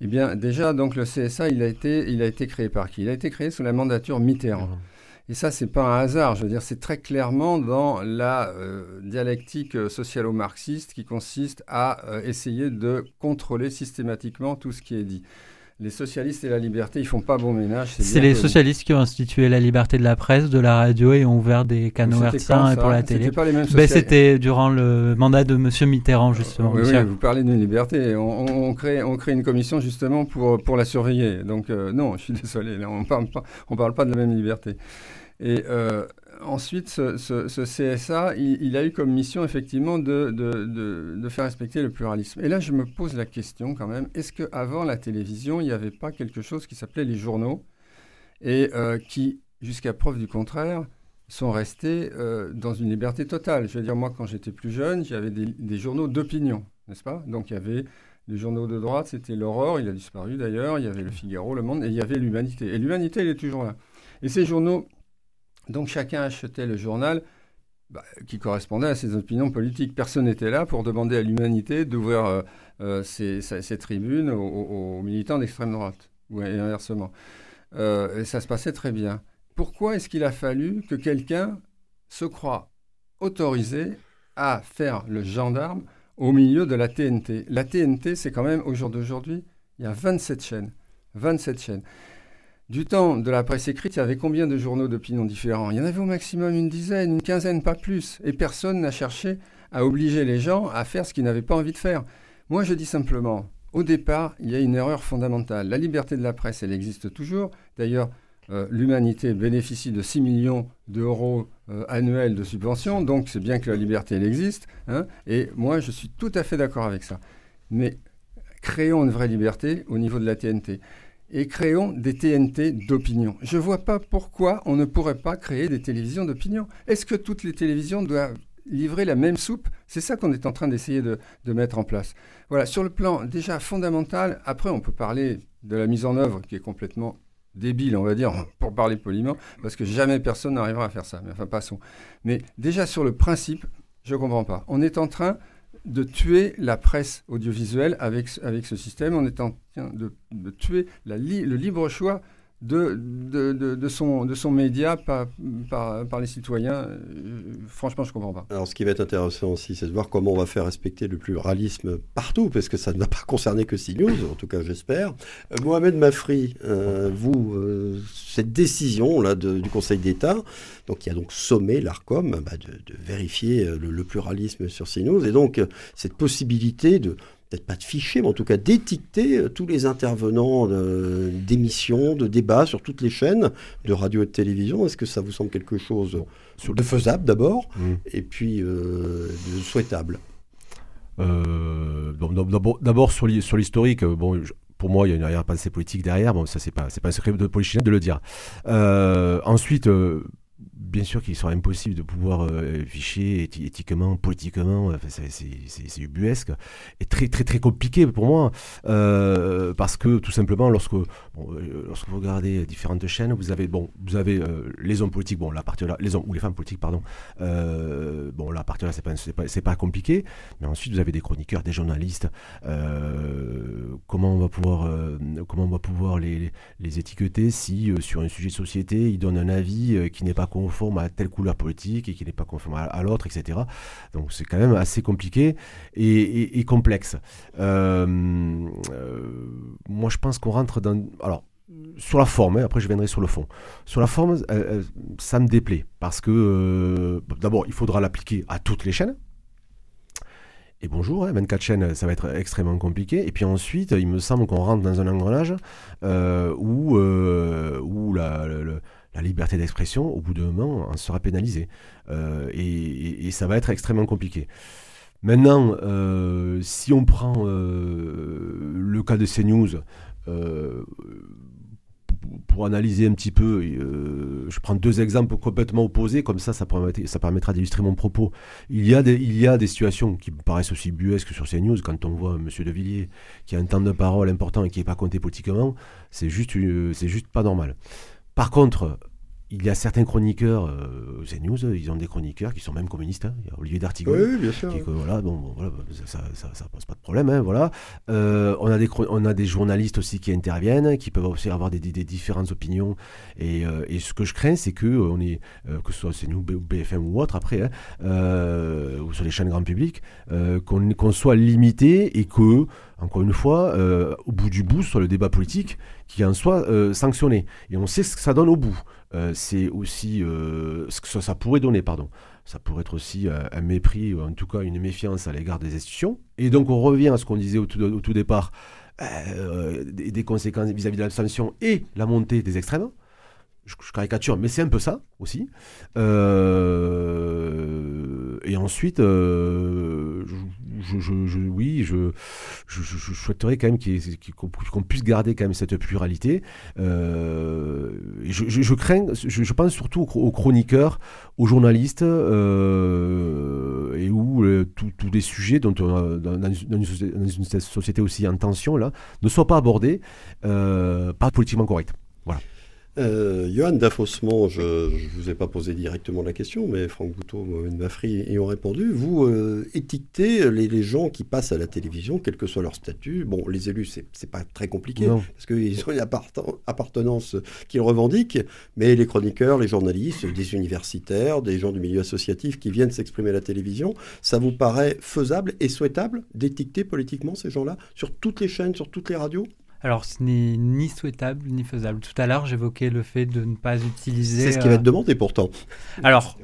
Eh bien, déjà, donc le CSA, il a été, il a été créé par qui? Il a été créé sous la mandature Mitterrand. Mmh. Et ça, c'est pas un hasard. Je veux dire, c'est très clairement dans la euh, dialectique socialo-marxiste qui consiste à euh, essayer de contrôler systématiquement tout ce qui est dit les socialistes et la liberté, ils font pas bon ménage. C'est les socialistes qui ont institué la liberté de la presse, de la radio et ont ouvert des canaux hertziens et pour la télé. Ben, c'était durant le mandat de Monsieur Mitterrand justement. oui, oui, vous parlez de liberté. On, crée, on crée une commission justement pour pour la surveiller. Donc euh, non, je suis désolé, on parle pas, on parle pas de la même liberté. Et euh, ensuite, ce, CSA, il, a eu comme mission effectivement de, faire respecter le pluralisme. Et là, je me pose la question quand même, est-ce qu'avant la télévision, il n'y avait pas quelque chose qui s'appelait les journaux et euh, qui, jusqu'à preuve du contraire, sont restés euh, dans une liberté totale? Je veux dire, moi, quand j'étais plus jeune, j'avais des, journaux d'opinion, n'est-ce pas? Donc, il y avait les journaux de droite, c'était l'Aurore, il a disparu d'ailleurs, il y avait le Figaro, le Monde, et il y avait l'Humanité. Et l'Humanité, elle est toujours là. Et ces journaux donc chacun achetait le journal bah, qui correspondait à ses opinions politiques. Personne n'était là pour demander à l'humanité d'ouvrir euh, euh, ses, tribunes aux, militants d'extrême droite, ou inversement. Euh, et ça se passait très bien. Pourquoi est-ce qu'il a fallu que quelqu'un se croit autorisé à faire le gendarme au milieu de la TNT La TNT, c'est quand même, au jour d'aujourd'hui, il y a 27 chaînes. 27 chaînes. Du temps de la presse écrite, il y avait combien de journaux d'opinion différents? Il y en avait au maximum une dizaine, une quinzaine, pas plus. Et personne n'a cherché à obliger les gens à faire ce qu'ils n'avaient pas envie de faire. Moi, je dis simplement, au départ, il y a une erreur fondamentale. La liberté de la presse, elle existe toujours. D'ailleurs, euh, l'humanité bénéficie de 6 millions d'euros euh, annuels de subventions, donc c'est bien que la liberté, elle existe. Hein. et moi, je suis tout à fait d'accord avec ça. Mais créons une vraie liberté au niveau de la TNT. Et créons des TNT d'opinion. Je ne vois pas pourquoi on ne pourrait pas créer des télévisions d'opinion. Est-ce que toutes les télévisions doivent livrer la même soupe? C'est ça qu'on est en train d'essayer de, mettre en place. Voilà, sur le plan déjà fondamental, après on peut parler de la mise en œuvre qui est complètement débile, on va dire, pour parler poliment, parce que jamais personne n'arrivera à faire ça. Mais enfin, passons. Mais déjà sur le principe, je ne comprends pas. On est en train de tuer la presse audiovisuelle avec, avec ce système. On est en train de, de tuer le libre choix de, de, de, son, de son média par, par, les citoyens. Euh, franchement, je ne comprends pas. Alors, ce qui va être intéressant aussi, c'est de voir comment on va faire respecter le pluralisme partout, parce que ça ne va pas concerner que CNews, en tout cas, j'espère. Euh, Mohamed Mafri, euh, vous, cette décision-là du Conseil d'État, donc qui a donc sommé l'ARCOM bah, de, vérifier le, le, pluralisme sur CNews, et donc cette possibilité de peut-être pas de fichier, mais en tout cas d'étiqueter euh, tous les intervenants d'émissions, de, débats sur toutes les chaînes de radio et de télévision. Est-ce que ça vous semble quelque chose de faisable d'abord, mmh. et puis euh, de souhaitable? Euh, D'abord sur l'historique, bon, pour moi, il y a une arrière-pensée politique derrière. Bon, ça, c'est pas, pas un secret de politicien de le dire. ensuite, bien sûr qu'il sera impossible de pouvoir euh, ficher éthiquement, politiquement, c'est ubuesque et très très très compliqué pour moi euh, parce que tout simplement lorsque euh, lorsque vous regardez différentes chaînes, vous avez bon vous avez les hommes politiques, bon la partie là, les hommes ou les femmes politiques pardon, bon la partie là c'est pas c'est pas, compliqué, mais ensuite vous avez des chroniqueurs, des journalistes, comment on va pouvoir comment on va pouvoir les, les étiqueter si sur un sujet de société ils donnent un avis qui n'est pas conforme à telle couleur politique et qui n'est pas conforme à, l'autre, etc. Donc c'est quand même assez compliqué et, complexe. Euh, euh, moi, je pense qu'on rentre dans... Alors, sur la forme, hein, après je viendrai sur le fond. Sur la forme, ça me déplaît parce que euh, d'abord, il faudra l'appliquer à toutes les chaînes. Et bonjour, 24 hein, chaînes, ça va être extrêmement compliqué. Et puis ensuite, il me semble qu'on rentre dans un engrenage où, où la, la liberté d'expression, au bout d'un moment, en sera pénalisée. Euh, et, ça va être extrêmement compliqué. Maintenant, euh, si on prend euh, le cas de CNews, pour analyser un petit peu, je prends deux exemples complètement opposés, comme ça, ça, permettra d'illustrer mon propos. Il y, a des, il y a des situations qui me paraissent aussi buesques sur CNews, quand on voit M. De Villiers qui a un temps de parole important et qui n'est pas compté politiquement, c'est juste, c'est juste pas normal. Par contre, il y a certains chroniqueurs, euh, News, ils ont des chroniqueurs qui sont même communistes. Hein. Il y a Olivier D'Artigot. Oui, bien sûr. voilà, bon, voilà, ça, ça, pose pas de problème. Hein, voilà. Euh, on, a des, on a des journalistes aussi qui interviennent, qui peuvent aussi avoir des, des, différentes opinions. Et, euh, et, ce que je crains, c'est que on est, euh, que ce soit CNews, BFM ou autre après, hein, ou sur les chaînes grand public, qu'on soit limité et que encore une fois, au bout du bout, sur le débat politique, qui en soit sanctionné. Et on sait ce que ça donne au bout. Euh, c'est aussi euh, ce que ça, pourrait donner, pardon. Ça pourrait être aussi euh, un mépris ou en tout cas une méfiance à l'égard des institutions. Et donc on revient à ce qu'on disait au tout, départ, des, conséquences vis-à-vis de la sanction et la montée des extrêmes. Je, caricature, mais c'est un peu ça aussi. et ensuite, je, oui, je, souhaiterais quand même qu'on puisse garder quand même cette pluralité. Euh, je, crains, je, pense surtout aux, chroniqueurs, aux journalistes, euh, et où euh, tous les sujets dont dans, une, société aussi en tension là, ne soient pas abordés, pas politiquement corrects. Voilà. Euh, Johan Dafossement, je ne vous ai pas posé directement la question, mais Franck Bouteau, Mohamed Mafri y ont répondu. Vous euh, étiquetez les, gens qui passent à la télévision, quel que soit leur statut. Bon, les élus, c'est n'est pas très compliqué, parce qu'ils ont une appartenance qu'ils revendiquent, mais les chroniqueurs, les journalistes, des universitaires, des gens du milieu associatif qui viennent s'exprimer à la télévision, ça vous paraît faisable et souhaitable d'étiqueter politiquement ces gens-là sur toutes les chaînes, sur toutes les radios? Alors, ce n'est ni souhaitable ni faisable. Tout à l'heure, j'évoquais le fait de ne pas utiliser. C'est ce qui va être euh, demandé pourtant. Alors,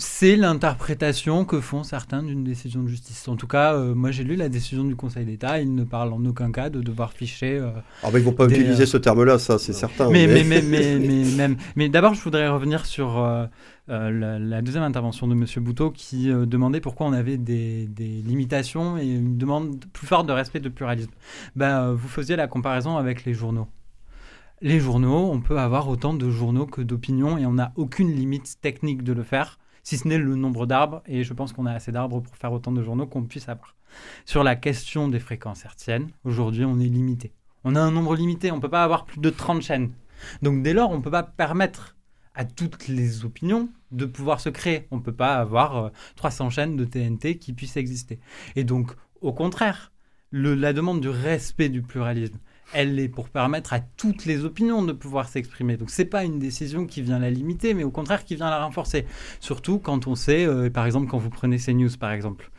c'est l'interprétation que font certains d'une décision de justice. En tout cas, euh, moi j'ai lu la décision du Conseil d'État, il ne parle en aucun cas de devoir ficher. Euh, ah, mais ils vont pas utiliser ce terme-là, ça c'est certain. Mais, mais... mais, mais, mais, mais d'abord, je voudrais revenir sur euh, la, deuxième intervention de M. Bouteau qui demandait pourquoi on avait des, des, limitations et une demande plus forte de respect de pluralisme. Ben, vous faisiez la comparaison avec les journaux les journaux, on peut avoir autant de journaux que d'opinions et on n'a aucune limite technique de le faire si ce n'est le nombre d'arbres, et je pense qu'on a assez d'arbres pour faire autant de journaux qu'on puisse avoir. Sur la question des fréquences hertziennes, aujourd'hui on est limité. On a un nombre limité, on ne peut pas avoir plus de 30 chaînes. Donc dès lors, on ne peut pas permettre à toutes les opinions de pouvoir se créer. On ne peut pas avoir 300 euh, chaînes de TNT qui puissent exister. Et donc, au contraire, la demande du respect du pluralisme, elle est pour permettre à toutes les opinions de pouvoir s'exprimer. Donc c'est pas une décision qui vient la limiter, mais au contraire qui vient la renforcer. Surtout quand on sait, euh, par exemple, quand vous prenez CNews, par exemple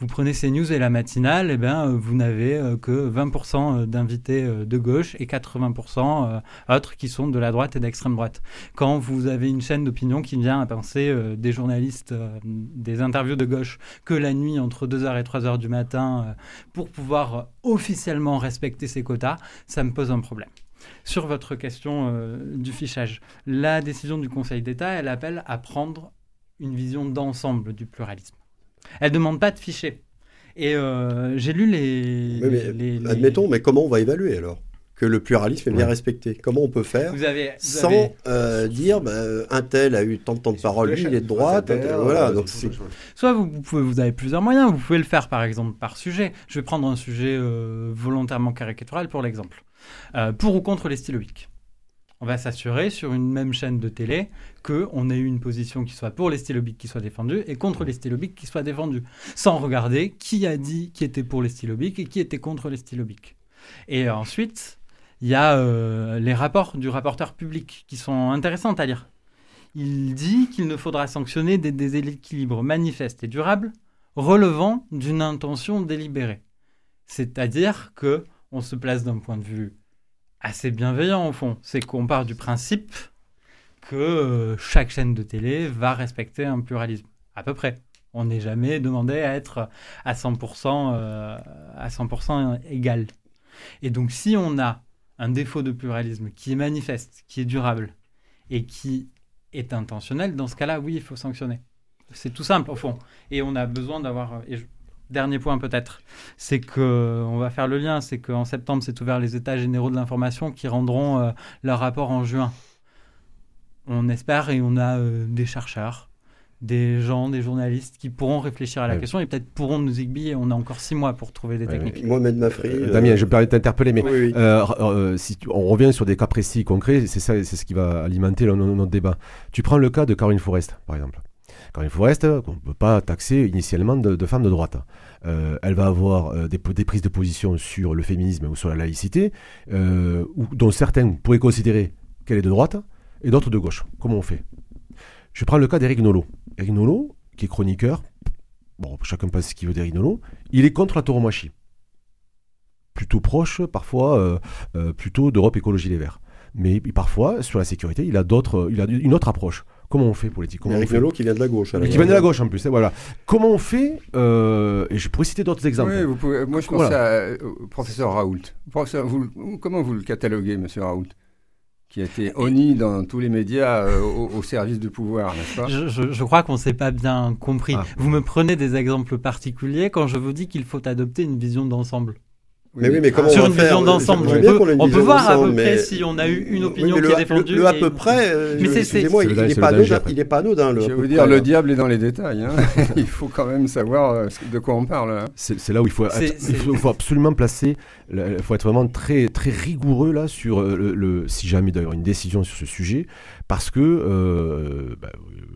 vous prenez CNews et la matinale, et eh ben, euh, vous n'avez euh, que 20% euh, d'invités de gauche et 80% autres qui sont de la droite et d'extrême droite. Quand vous avez une chaîne d'opinion qui vient à penser des journalistes, des interviews de gauche que la nuit entre 2h et 3h du matin pour pouvoir officiellement respecter ces quotas, ça me pose un problème. Sur votre question du fichage, la décision du Conseil d'État, elle appelle à prendre une vision d'ensemble du pluralisme. Elle demande pas de fichier. Et euh, j'ai lu les, Admettons, mais comment on va évaluer alors que le pluralisme est bien respecté? Comment on peut faire sans euh, dire bah, un tel a eu tant de temps de parole, lui il est de droite, voilà. Donc Soit vous, pouvez, vous avez plusieurs moyens, vous pouvez le faire par exemple par sujet. Je vais prendre un sujet euh, volontairement caricatural pour l'exemple. pour ou contre les stylobiques on va s'assurer sur une même chaîne de télé qu'on ait une position qui soit pour les stylobiques qui soit défendue et contre les stylobiques qui soit défendue, sans regarder qui a dit qui était pour les stylobiques et qui était contre les stylobiques. Et ensuite, il y a euh, les rapports du rapporteur public qui sont intéressants à lire. Il dit qu'il ne faudra sanctionner des déséquilibres manifestes et durables relevant d'une intention délibérée. C'est-à-dire que on se place d'un point de vue assez bienveillant au fond. C'est qu'on part du principe que euh, chaque chaîne de télé va respecter un pluralisme, à peu près. On n'est jamais demandé à être à 100%, euh, à 100 égal. Et donc si on a un défaut de pluralisme qui est manifeste, qui est durable et qui est intentionnel, dans ce cas-là, oui, il faut sanctionner. C'est tout simple au fond. Et on a besoin d'avoir dernier point peut-être, c'est que on va faire le lien, c'est qu'en septembre, c'est ouvert les États généraux de l'information qui rendront euh, leur rapport en juin. On espère et on a euh, des chercheurs, des gens, des journalistes qui pourront réfléchir à la question et peut-être pourront nous aiguiller. On a encore six mois pour trouver des techniques. Mohamed Mafri. Euh, Damien, je peux t'interpeller, mais si on revient sur des cas précis, concrets, c'est ça, c'est ce qui va alimenter notre débat. Tu prends le cas de Caroline Forest, par exemple. Caroline Forest, on ne peut pas taxer initialement de, de femme de droite. Euh, elle va avoir euh, des, prises de position sur le féminisme ou sur la laïcité, euh, dont certains pourraient considérer qu'elle est de droite et d'autres de gauche. Comment on fait? Je prends le cas d'Eric Nolot. Eric Nolot, qui est chroniqueur, bon, chacun pense ce qu'il veut d'Eric Nolot, il est contre la tauromachie. Plutôt proche, parfois, plutôt d'Europe Écologie Les Verts. Mais parfois, sur la sécurité, il il a une autre approche. Comment on fait politiquement Eric Nolot qui vient de la gauche. qui vient de la gauche en plus. Hein, voilà. Comment on fait euh, Et je pourrais citer d'autres exemples. Oui, vous pouvez, moi je pense à, professeur Raoult. comment vous le cataloguez, monsieur Raoult qui a été honni dans tous les médias euh, au, service du pouvoir, n'est-ce pas? Je, crois qu'on ne s'est pas bien compris. Ah. Vous me prenez des exemples particuliers quand je vous dis qu'il faut adopter une vision d'ensemble. Mais oui, mais comment sur on une vision d'ensemble, on, peut, on peut voir à peu près si on a eu une opinion qui est défendue. Le, à peu près, euh, mais excusez-moi, il n'est pas, anodin, il est pas anodin. Le, Je vais vous dire, le diable est dans les détails. Hein. il faut quand même savoir euh, de quoi on parle. Hein. C'est là où il faut, il faut, absolument placer, il faut être vraiment très, très rigoureux là sur euh, le, si jamais d'ailleurs une décision sur ce sujet, parce que bah,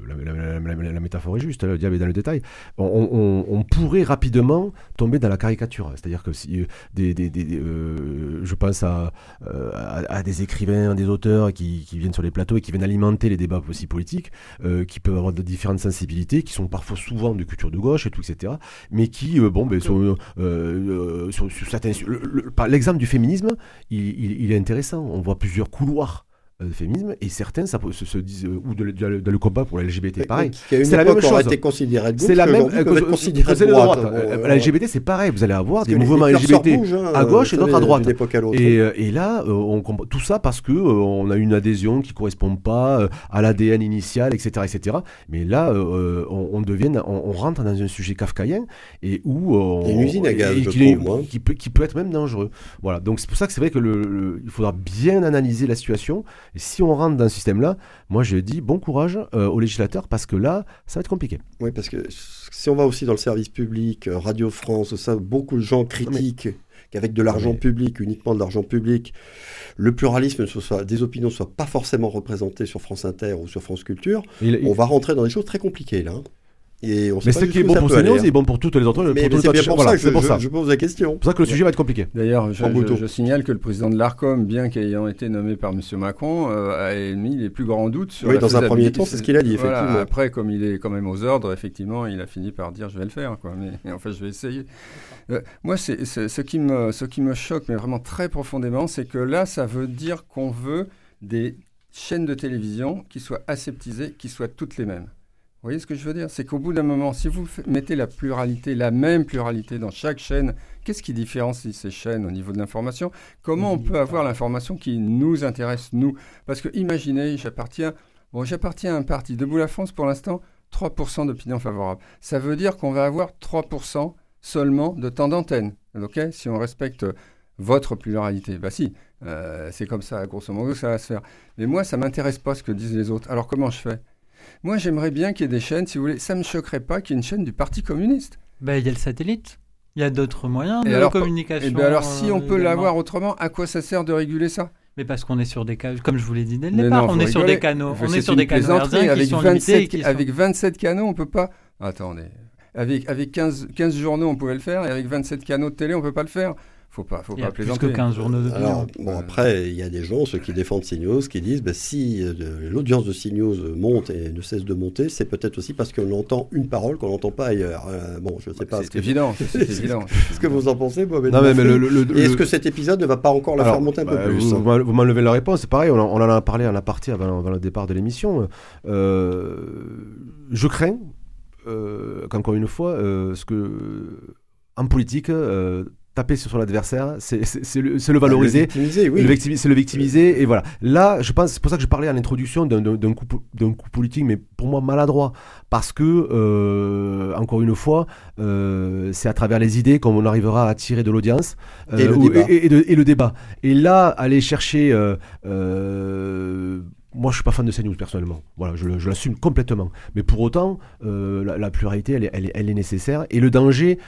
la, métaphore est juste, le diable est dans le détail. On, pourrait rapidement tomber dans la caricature. C'est-à-dire que si euh, euh, je pense euh, à, des écrivains, des auteurs qui, viennent sur les plateaux et qui viennent alimenter les débats aussi politiques, qui peuvent avoir différentes sensibilités, qui sont parfois souvent de culture de gauche et tout, etc. Mais qui, bon, ben, certains. L'exemple du féminisme, il, est intéressant. On voit plusieurs couloirs féminisme, et certains ça, se, se disent, ou de, de, de, le combat pour la LGBT, pareil. C'est la même chose. c'est la même considéré de droite. La LGBT, c'est pareil, vous allez avoir des mouvements LGBT hein, à gauche et d'autres à droite. Et, et là, on, tout ça parce que on a une adhésion qui correspond pas à l'ADN initial, etc., etc. Mais là, on, devient, on, rentre dans un sujet kafkaïen et où on, une usine à gaz, je trouve, qui, peut, qui peut être même dangereux. Voilà. Donc c'est pour ça que c'est vrai que le, il faudra bien analyser la situation. Si on rentre dans ce système-là, moi je dis bon courage euh, aux législateurs parce que là, ça va être compliqué. Oui, parce que si on va aussi dans le service public, euh, Radio France, ça, beaucoup de gens critiquent. qu'avec de l'argent public, uniquement de l'argent public, le pluralisme soit, des opinions ne soit pas forcément représenté sur France Inter ou sur France Culture, on va rentrer dans des choses très compliquées là. Hein mais ce qui est bon pour CNews est bon pour toutes les autres. Mais, c'est bien pour, ça que je, ça. je, pose la question. C'est pour ça que le sujet va être compliqué. D'ailleurs, je, signale que le président de l'ARCOM, bien qu'ayant été nommé par M. Macron, euh, a émis les plus grands doutes sur oui, dans un premier temps, c'est ce qu'il a dit, effectivement. après, comme il est quand même aux ordres, effectivement, il a fini par dire je vais le faire. Quoi. Mais, enfin, je vais essayer. Euh, moi, c'est, ce, qui me, ce qui me choque, mais vraiment très profondément, c'est que là, ça veut dire qu'on veut des chaînes de télévision qui soient aseptisées, qui soient toutes les mêmes. Vous voyez ce que je veux dire? C'est qu'au bout d'un moment, si vous mettez la pluralité, la même pluralité dans chaque chaîne, qu'est-ce qui différencie ces chaînes au niveau de l'information? Comment on peut avoir l'information qui nous intéresse, nous? Parce que imaginez, j'appartiens, bon, j'appartiens à un parti, Debout la France pour l'instant, 3% d'opinion favorable. Ça veut dire qu'on va avoir 3% seulement de temps d'antenne. Si on respecte votre pluralité. Bah si, euh, c'est comme ça, grosso modo, ça va se faire. Mais moi, ça m'intéresse pas ce que disent les autres. Alors comment je fais? Moi, j'aimerais bien qu'il y ait des chaînes, si vous voulez. Ça ne me choquerait pas qu'il y ait une chaîne du Parti communiste. Ben, il y a le satellite. Il y a d'autres moyens de communication. Et eh ben alors, si on peut l'avoir autrement, à quoi ça sert de réguler ça? Mais parce qu'on est sur des canaux, comme je vous l'ai dit dès le départ, on est sur des canaux, on est sur des canaux avec 27, avec 27 canaux, on peut pas. Attendez, avec avec 15, 15 journaux, on pouvait le faire, et avec 27 canaux de télé, on peut pas le faire faut pas, faut pas plaisanter. Plus que 15 journaux de Alors, bon, après, il y a des gens, ceux qui défendent CNews, qui disent bah, si euh, l'audience de CNews monte et ne cesse de monter, c'est peut-être aussi parce qu'on entend une parole qu'on n'entend pas ailleurs. Euh, bon, je sais pas. C'est évident. C'est évident. ce que vous en pensez, Mohamed non, mais, mais Est-ce que cet épisode ne va pas encore la faire monter un peu bah, plus Vous, vous m'enlevez la réponse. C'est pareil, on, en a parlé en partie avant, avant le départ de l'émission. Euh, je crains, qu'encore une fois, ce que en politique taper sur son adversaire, c'est le, le, valoriser, le victimiser, oui. c'est le victimiser, et voilà. Là, je pense, c'est pour ça que je parlais à l'introduction d'un coup, coup politique, mais pour moi maladroit, parce que, euh, encore une fois, euh, c'est à travers les idées qu'on arrivera à tirer de l'audience euh, et, et, et, le débat. Et là, aller chercher moi, je suis pas fan de CNews personnellement. Voilà, je, l'assume complètement. Mais pour autant, euh, la, pluralité, elle, est nécessaire. Et le danger,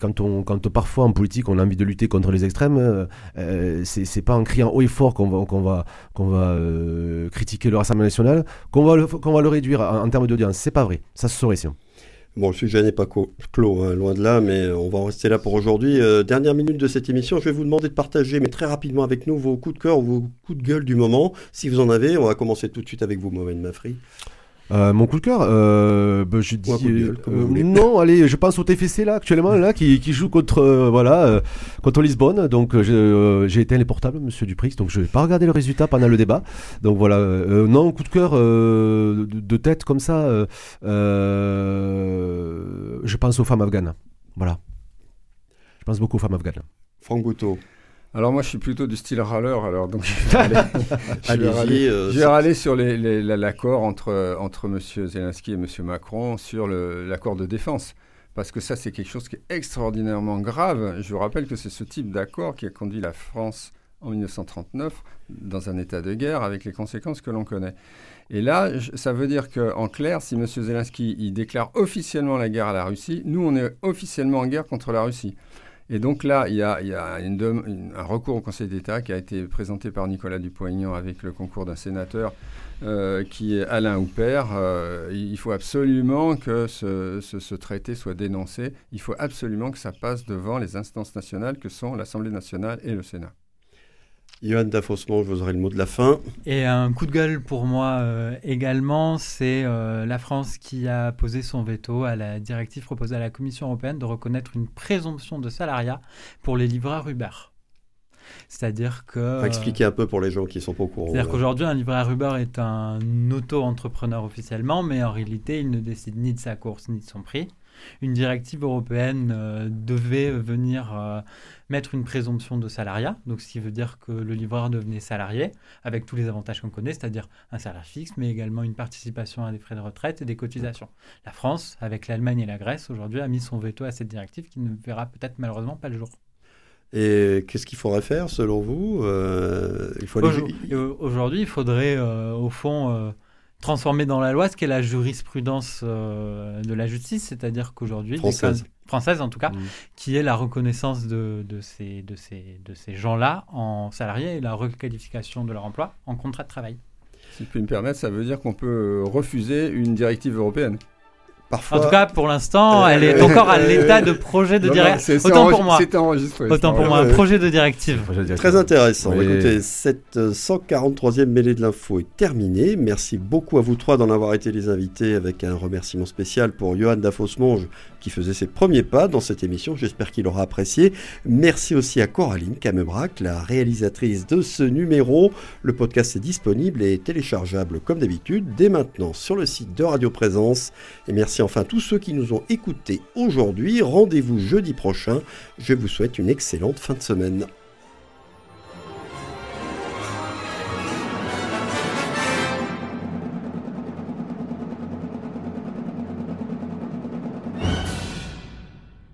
quand, on, quand parfois en politique, on a envie de lutter contre les extrêmes, euh, euh c'est pas en criant haut et fort qu'on va, qu'on va, qu'on va euh, critiquer le Rassemblement national, qu'on va, qu'on va le réduire en, termes d'audience. C'est pas vrai. Ça se saurait sinon. Bon, le sujet n'est pas clos, hein, loin de là, mais on va en rester là pour aujourd'hui. Euh, dernière minute de cette émission, je vais vous demander de partager, mais très rapidement avec nous, vos coups de cœur ou vos coups de gueule du moment. Si vous en avez, on va commencer tout de suite avec vous, Mohamed Mafri. Euh, mon coup de cœur, euh, bah, je dis euh, non. Allez, je pense au TFC là actuellement là qui, qui joue contre voilà contre Lisbonne. Donc j'ai éteint les portables, Monsieur Duprix. Donc je vais pas regarder le résultat pendant le débat. Donc voilà, non coup de cœur de, tête comme ça. je pense aux femmes afghanes. Voilà. Je pense beaucoup aux femmes afghanes. Franck Bouteau. Alors moi je suis plutôt du style râleur, alors donc je vais râler, euh, sur l'accord entre, entre M. Zelensky et M. Macron sur l'accord de défense. Parce que ça c'est quelque chose qui est extraordinairement grave. Je vous rappelle que c'est ce type d'accord qui a conduit la France en 1939 dans un état de guerre avec les conséquences que l'on connaît. Et là, ça veut dire qu'en clair, si M. Zelensky il déclare officiellement la guerre à la Russie, nous on est officiellement en guerre contre la Russie. Et donc là, il y a, un recours au Conseil d'État qui a été présenté par Nicolas Dupont-Aignan avec le concours d'un sénateur euh, qui est Alain Houpert. Euh, il faut absolument que ce, traité soit dénoncé. Il faut absolument que ça passe devant les instances nationales que sont l'Assemblée nationale et le Sénat. Johan Dafossement, je vous aurai le mot de la fin. Et un coup de gueule pour moi euh, également, c'est euh, la France qui a posé son veto à la directive proposée à la Commission européenne de reconnaître une présomption de salariat pour les livreurs Uber. C'est-à-dire que. Faut expliquer un peu pour les gens qui sont pas au courant. C'est-à-dire ouais. qu'aujourd'hui, un livreur Uber est un auto-entrepreneur officiellement, mais en réalité, il ne décide ni de sa course ni de son prix. Une directive européenne euh, devait venir euh, mettre une présomption de salariat, donc ce qui veut dire que le livreur devenait salarié, avec tous les avantages qu'on connaît, c'est-à-dire un salaire fixe, mais également une participation à des frais de retraite et des cotisations. La France, avec l'Allemagne et la Grèce, aujourd'hui, a mis son veto à cette directive qui ne verra peut-être malheureusement pas le jour. Et qu'est-ce qu'il faudrait faire selon vous Euh, Il faut aller- Aujourd- Aujourd'hui, il faudrait, euh, au fond, transformer dans la loi ce qu'est la jurisprudence euh, de la justice, c'est-à-dire qu'aujourd'hui, Française. française en tout cas, Mm. qui est la reconnaissance de, de ces, de ces, de ces gens-là en salariés et la requalification de leur emploi en contrat de travail. Si je puis me permettre, ça veut dire qu'on peut refuser une directive européenne. Parfois, En tout cas, pour l'instant, Euh, elle est euh, encore à euh, l'état de projet de directive. Autant pour moi. C'est enregistré. Autant pour moi, un projet de directive. Très intéressant. Oui. Écoutez, cette euh, 143e mêlée de l'info est terminée. Merci beaucoup à vous trois d'en avoir été les invités avec un remerciement spécial pour Johan Dafos-Monge qui faisait ses premiers pas dans cette émission. J'espère qu'il aura apprécié. Merci aussi à Coraline Camebrac, la réalisatrice de ce numéro. Le podcast est disponible et téléchargeable comme d'habitude dès maintenant sur le site de Radio Présence. Et merci enfin à tous ceux qui nous ont écoutés aujourd'hui. Rendez-vous jeudi prochain. Je vous souhaite une excellente fin de semaine.